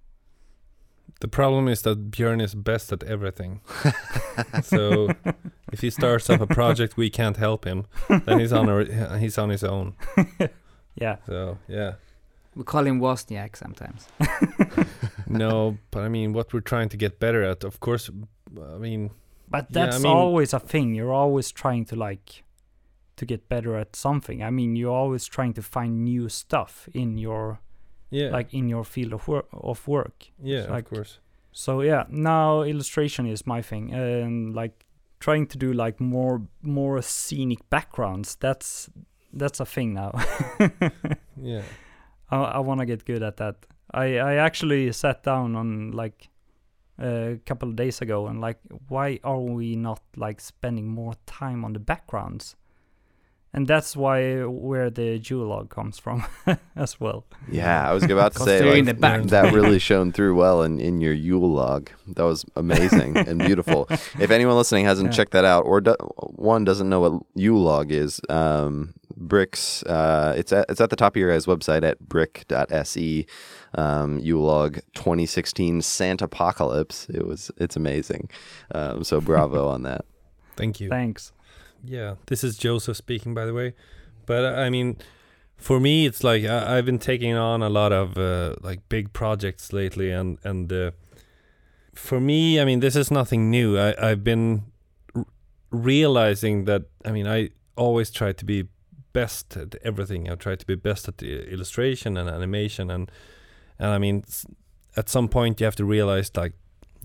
C: The problem is that Björn is best at everything. so if he starts up a project, we can't help him. Then he's on a, he's on his own.
D: Yeah.
C: So yeah.
B: we call him Wozniak sometimes.
C: No, but I mean, what we're trying to get better at, of course. I mean,
D: But
C: Yeah, I
D: that's
C: mean-
D: always a thing. You're always trying to like to get better at something. I mean, you're always trying to find new stuff in your
C: yeah,
D: like in your field of work of work.
C: yeah,
D: like-
C: of course.
D: So yeah, now illustration is my thing, and like trying to do like more more scenic backgrounds. That's that's a thing now.
C: Yeah,
D: I, I want to get good at that. I I actually sat down on like a couple of days ago and like why are we not like spending more time on the backgrounds? And that's why where the Yule log comes from as well.
A: yeah, I was about to say
B: they're in
A: like,
B: the back.
A: that really shone through well in, in your Yule log. That was amazing and beautiful. If anyone listening hasn't
D: Yeah.
A: checked that out, or do, one doesn't know what Yule log is, um, Bricks, uh, it's at it's at the top of your guys' website at brick.se. Um, Yule log 2016 Santa Apocalypse. It was it's amazing. Um, so bravo on that.
C: thank you.
D: Thanks.
C: Yeah, this is Joseph speaking, by the way. But uh, I mean, for me, it's like I, I've been taking on a lot of uh, like big projects lately, and and uh, for me, I mean, this is nothing new. I I've been r- realizing that I mean, I always try to be best at everything. I try to be best at the illustration and animation, and and I mean, at some point, you have to realize like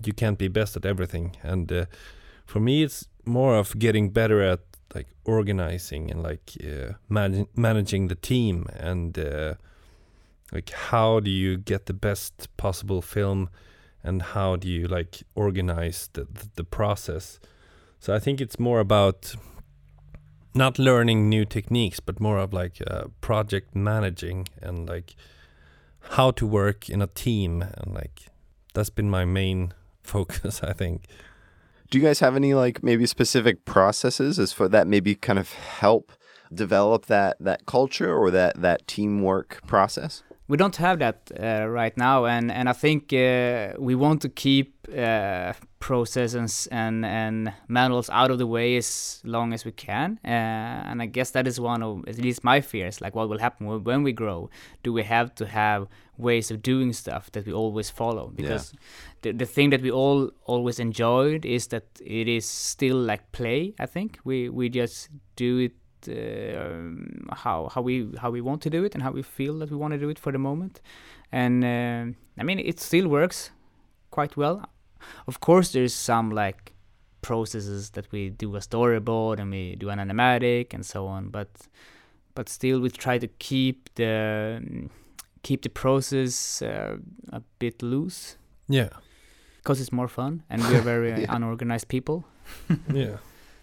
C: you can't be best at everything, and uh, for me, it's more of getting better at like organizing and like uh, managing managing the team and uh, like how do you get the best possible film and how do you like organize the, the, the process? So i think it's more about not learning new techniques but more of like uh, project managing and like how to work in a team and like that's been my main focus i think
A: Do you guys have any like maybe specific processes as for that maybe kind of help develop that that culture or that that teamwork process?
B: we don't have that uh, right now, and and I think uh, we want to keep uh, processes and and manuals out of the way as long as we can. Uh, and I guess that is one of at least my fears. Like, what will happen when- when we grow? Do we have to have ways of doing stuff that we always follow? Because the the thing that we all always enjoyed is that it is still like play. I think we we just do it uh, how how we how we want to do it and how we feel that we want to do it for the moment. And uh, I mean, it still works quite well. Of course, there's some like processes that we do a storyboard and we do an animatic and so on, but but still we try to keep the keep the process uh, a bit loose.
C: Yeah,
B: because it's more fun and we're very
A: Yeah.
B: unorganized people.
C: Yeah,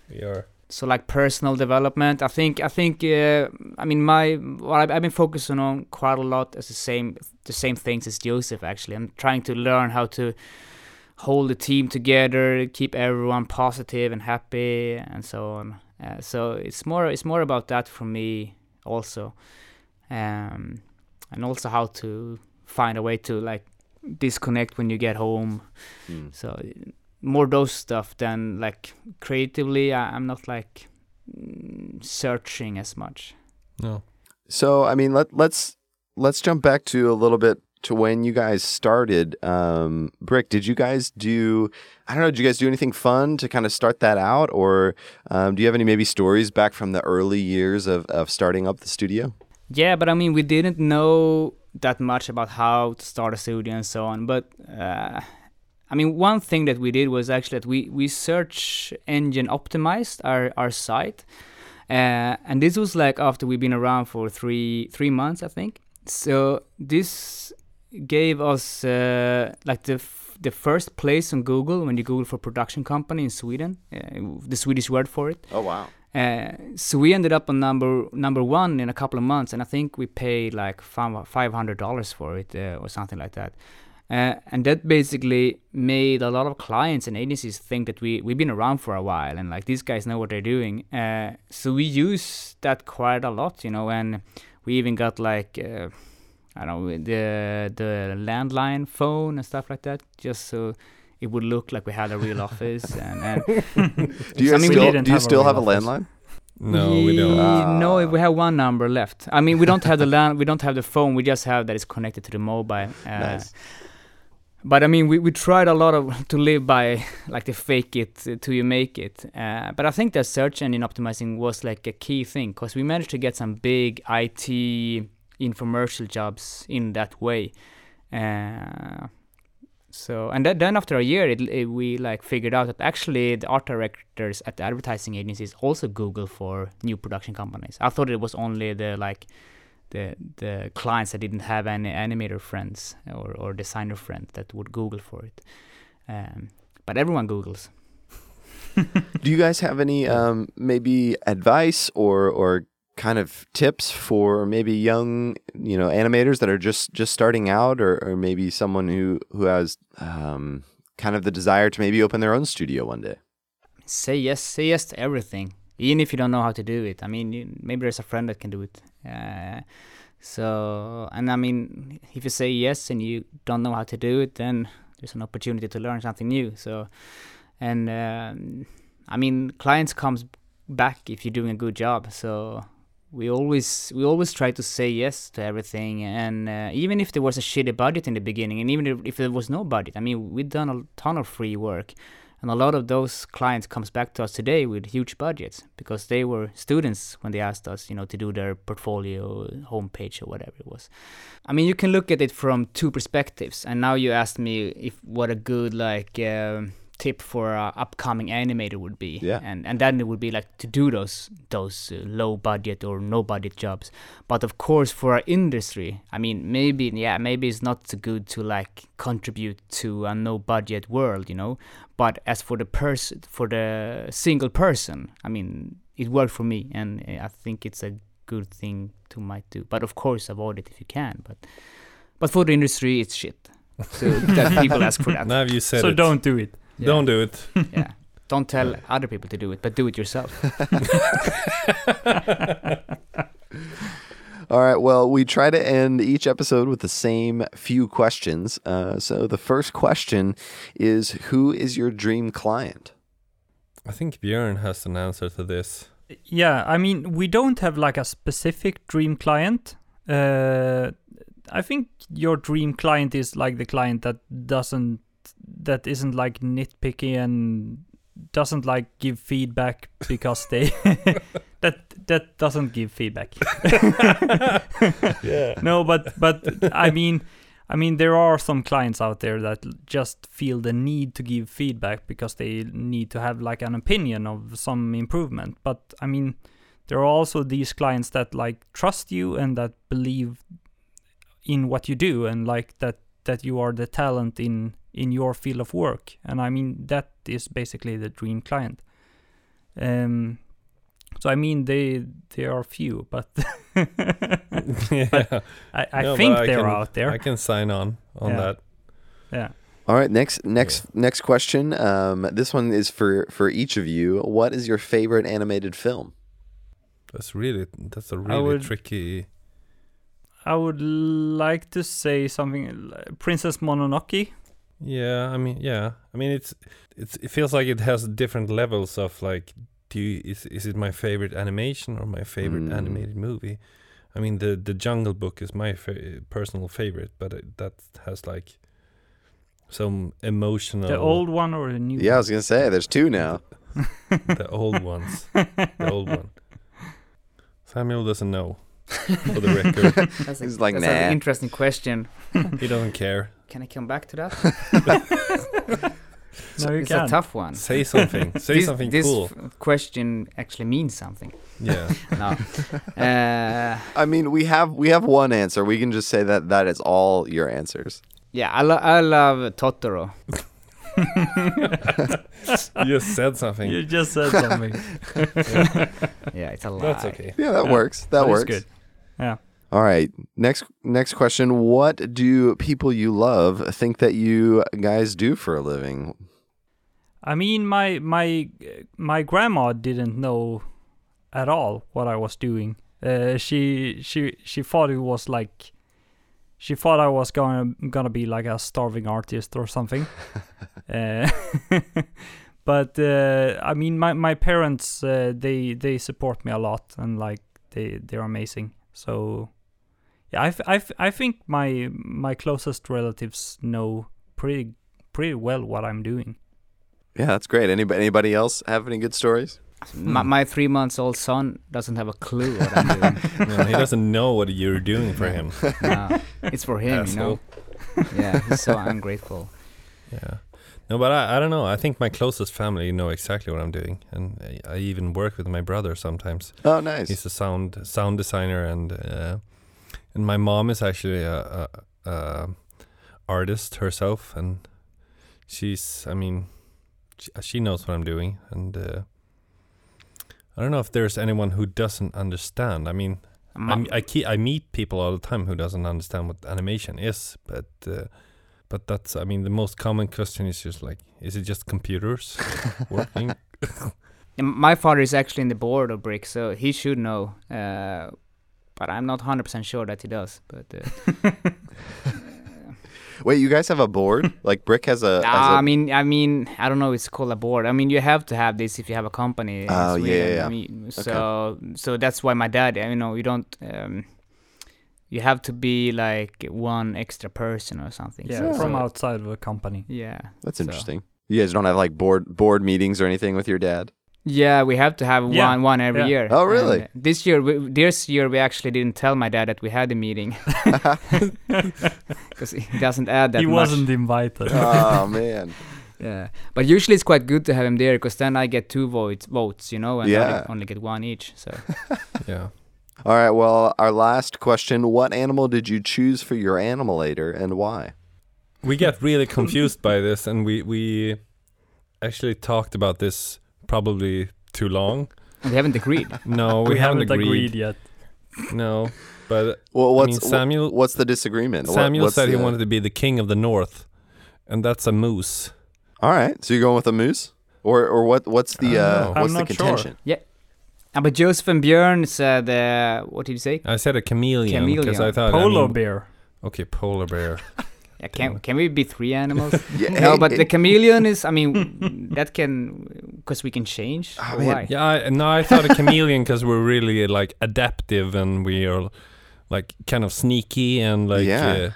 C: we are.
B: so like personal development i think i think uh, i mean my what I've, I've been focusing on quite a lot is the same the same things as joseph actually. I'm trying to learn how to hold the team together keep everyone positive and happy and so on. Uh, so it's more it's more about that for me also. Um and also how to find a way to like disconnect when you get home
A: Mm.
B: so more those stuff than like creatively. I, I'm not like searching as much.
C: No.
A: So I mean, let let's let's jump back to a little bit to when you guys started. Um, Brick, did you guys do? I don't know. Did you guys do anything fun to kind of start that out, or um, do you have any maybe stories back from the early years of of starting up the studio?
B: Yeah, but I mean, we didn't know that much about how to start a studio and so on. But uh, I mean, one thing that we did was actually that we we search engine optimized our our site, uh, and this was like after we've been around for three three months, I think. So this gave us uh, like the f- the first place on Google when you Google for production company in Sweden, uh, the Swedish word for it.
A: Oh wow!
B: Uh, so we ended up on number number one in a couple of months, and I think we paid like five hundred dollars for it uh, or something like that. Uh, and that basically made a lot of clients and agencies think that we we've been around for a while and like these guys know what they're doing. Uh, so we use that quite a lot, you know, and we even got like uh, I don't know the the landline phone and stuff like that, just so it would look like we had a real office and. and
A: Do you
B: I mean,
A: still do you
D: have a
A: still have a
D: office.
A: landline?
C: No, we don't.
A: Ah.
B: no, we have one number left. I mean, we don't have the land, we don't have the phone. We just have that it's connected to the mobile. Uh,
A: Nice.
B: But I mean, we, we tried a lot of to live by like the fake it uh, till you make it. Uh, but I think that search engine optimizing was like a key thing because we managed to get some big IT infomercial jobs in that way. Uh, so and then, then after a year, it, it, we like figured out that actually the art directors at the advertising agencies also Google for new production companies. I thought it was only the like the the clients that didn't have any animator friends or, or designer friends that would Google for it. Um, but everyone Googles.
A: Do you guys have any um, maybe advice or or kind of tips for maybe young you know animators that are just just starting out, or, or maybe someone who who has um, kind of the desire to maybe open their own studio one day?
B: Say yes, say yes to everything, even if you don't know how to do it. I mean, you, maybe there's a friend that can do it. Uh, so, and I mean, if you say yes and you don't know how to do it, then there's an opportunity to learn something new. So, and um, I mean, clients comes back if you're doing a good job. So we always we always try to say yes to everything, and uh, even if there was a shitty budget in the beginning, and even if, there was no budget, I mean, we've done a ton of free work. And a lot of those clients comes back to us today with huge budgets because they were students when they asked us, you know, to do their portfolio homepage or whatever it was. I mean, you can look at it from two perspectives. And now you asked me if what a good like um, tip for a upcoming animator would be.
A: Yeah.
B: And and then it would be like to do those those uh, low budget or no budget jobs. But of course, for our industry, I mean, maybe yeah, maybe it's not so good to like contribute to a no budget world, you know. But as for the person, for the single person, I mean, it worked for me, and uh, I think it's a good thing to might do. But of course, avoid it if you can. But but for the industry, it's shit. So that people ask for that.
C: Now you said
D: so
C: it.
D: don't do it.
C: Don't do it.
B: Yeah. Don't tell other people to do it, but do it yourself.
A: All right. Well, we try to end each episode with the same few questions. Uh, so the first question is Who is your dream client?
C: I think Björn has an answer to this.
D: Yeah, I mean, we don't have like a specific dream client. Uh, I think your dream client is like the client that doesn't, that isn't like nitpicky and doesn't like give feedback because they, that that doesn't give feedback.
C: Yeah.
D: no, but but I mean, I mean, there are some clients out there that just feel the need to give feedback because they need to have like an opinion of some improvement. But I mean, there are also these clients that like trust you and that believe in what you do and like that that you are the talent in in your field of work. And I mean, that is basically the dream client. Um. So I mean, they they are few, but
C: yeah.
D: I, I
C: No, but
D: think
C: I
D: they're
C: can-
D: out there.
C: I can sign on on
D: Yeah.
C: that.
D: yeah.
A: All right. Next, next, next question. Um, this one is for for each of you. What is your favorite animated film?
C: That's really that's a really
D: would-
C: tricky.
D: I would like to say something. like Princess Mononoke.
C: Yeah, I mean, yeah, I mean, it's it's it feels like it has different levels of like, do you, is is it my favorite animation or my favorite
A: Mm.
C: animated movie? I mean, the the Jungle Book is my fa- personal favorite, but it, that has like some emotional.
D: The old one or the new?
A: Yeah, I was gonna say there's two now.
C: the old ones, the old one. Samuel doesn't know. For the record,
B: That's, a,
A: He's like,
B: that's
A: "Nah."
B: an interesting question.
C: he doesn't care.
B: Can I come back to that?
D: No, you
B: it's
D: can.
B: a tough one.
C: Say something. Say
B: this,
C: something
B: this
C: cool.
B: f- question actually means something.
C: Yeah.
B: No. uh,
A: I mean, we have we have one answer. We can just say that that is all your answers.
B: yeah, I, lo- I love Totoro.
C: you just said something.
D: You just said something.
B: Yeah, it's a lie.
C: That's okay.
A: Yeah, that
D: Yeah,
A: works. That
D: that is
A: works.
D: good. Yeah.
A: All right. Next next question. What do people you love think that you guys do for a living?
D: I mean, my my my grandma didn't know at all what I was doing. Uh, she she she thought it was like she thought I was gonna gonna be like a starving artist or something. uh, but uh, I mean, my my parents uh, they they support me a lot and like they they're amazing. So yeah, I, th- I, th- I think my my closest relatives know pretty pretty well what I'm doing.
A: Yeah, that's great. Anybody anybody else have any good stories?
B: My, my three months old son doesn't have a clue what I'm doing.
C: No, he doesn't know what you're doing for him.
B: No, it's for him, you know. Yeah, he's so ungrateful.
C: Yeah. No, but I, I don't know. I think my closest family know exactly what I'm doing, and I, I even work with my brother sometimes.
A: Oh, nice.
C: He's a sound sound designer, and uh, and my mom is actually a, a, a artist herself, and she's. I mean, she, she knows what I'm doing, and uh, I don't know if there's anyone who doesn't understand. I mean, I, I, keep, I meet people all the time who doesn't understand what animation is, but uh, but that's I mean the most common question is just like, is it just computers working?
B: My father is actually in the board of Brick, so he should know. Uh, but I'm not 100% sure that he does. But uh,
A: Wait, you guys have a board? like Brick has a. has
B: Ah,
A: a-
B: I mean, I mean, I don't know. It's called a board. I mean, you have to have this if you have a company.
A: Oh, yeah, yeah, yeah.
B: I mean, so so that's why my dad. You know, you don't. Um, you have to be like one extra person or something.
D: Yeah,
B: so,
D: from
B: so-
D: outside of a company.
B: Yeah,
A: that's
B: so-
A: interesting. You guys don't have like board board meetings or anything with your dad?
B: Yeah, we have to have
D: Yeah,
B: one one every
D: yeah.
B: year.
A: Oh, really?
B: And, this year, we, this year we actually didn't tell my dad that we had a meeting because he doesn't add that
D: he
B: much.
D: wasn't invited.
A: oh man.
B: Yeah, but usually it's quite good to have him there because then I get two votes, votes, you know, and
A: Yeah.
B: I only get one each. So
C: yeah.
A: All right. Well, our last question: What animal did you choose for your animalator, and why?
C: we get really confused by this and we we actually talked about this probably too long
B: we haven't agreed.
C: no we,
D: we
C: haven't,
D: haven't agreed yet.
C: no but
A: Well,
C: I mean, Samuel
A: wh- what's the disagreement?
C: Samuel
A: what's
C: said he wanted to be the king of the north and that's a moose
A: All right. So you're going with a moose, or or what? What's the uh, what's
D: I'm
A: the
D: not sure.
A: contention?
B: Uh, but Joseph and Björn said, uh, what did you say?
C: I said a chameleon because I
B: Chameleon.
C: thought I
D: Polo
C: mean-
D: bear.
C: Okay, polar bear.
B: Yeah, can can we be three animals?
A: Yeah,
B: no,
A: hey,
B: but
A: hey,
B: the chameleon is. I mean, that can because we can change.
A: Oh.
B: Why?
C: Yeah, I, no, I thought a chameleon because we're really like adaptive and we are like kind of sneaky and like
A: Yeah.
C: uh,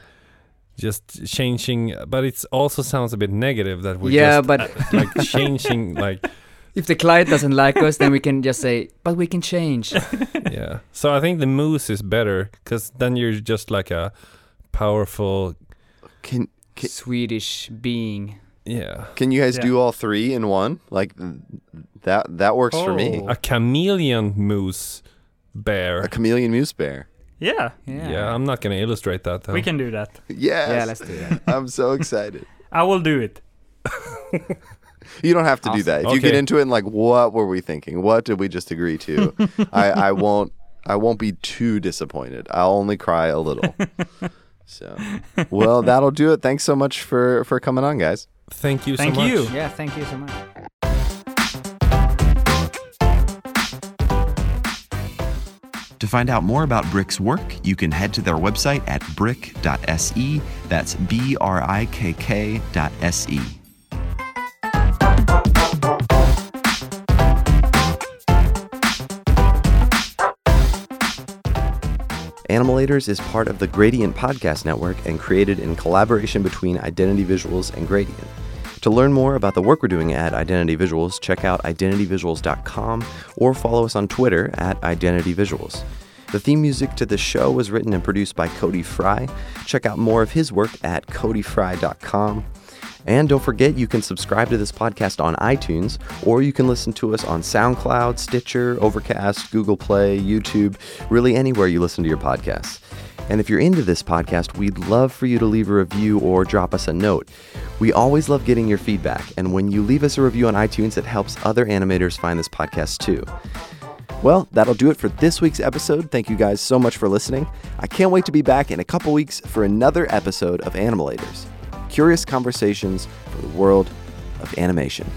C: just changing. But it also sounds a bit negative that we're
B: Yeah,
C: just
B: but
C: uh, like changing. Like
B: if the client doesn't like us, then we can just say, "But we can change."
C: yeah, so I think the moose is better because then you're just like a powerful.
A: Can Ki-
B: Swedish being.
C: Yeah,
A: can you guys
D: Yeah.
A: do all three in one? Like that that works for me.
D: Oh.
C: a chameleon moose bear.
A: A chameleon moose bear.
D: Yeah,
B: Yeah.
C: Yeah, I'm not gonna illustrate that though.
D: we can do that.
A: Yes.
B: Yeah, let's do that.
A: I'm so excited.
D: I will do it.
A: You don't have to do that. If you get into it and like, what were we thinking? What did we just agree to? I, I won't. I won't be too disappointed. I'll only cry a little. So, well, that'll do it. Thanks so much for for coming on, guys.
C: Thank you
D: Thank
C: so much.
D: you.
B: Yeah, thank you so much.
E: To find out more about Brikk's work, you can head to their website at brikk.se. That's B R I K K dot E.
A: Animalators is part of the Gradient Podcast Network and created in collaboration between Identity Visuals and Gradient. To learn more about the work we're doing at Identity Visuals, check out identityvisuals.com or follow us on Twitter at Identity Visuals. The theme music to the show was written and produced by Cody Fry. Check out more of his work at codyfry.com. And don't forget, you can subscribe to this podcast on iTunes, or you can listen to us on SoundCloud, Stitcher, Overcast, Google Play, YouTube, really anywhere you listen to your podcasts. And if you're into this podcast, we'd love for you to leave a review or drop us a note. We always love getting your feedback, and when you leave us a review on iTunes, it helps other animators find this podcast too. Well, that'll do it for this week's episode. Thank you guys so much for listening. I can't wait to be back in a couple weeks for another episode of Animalators curious conversations for the world of animation.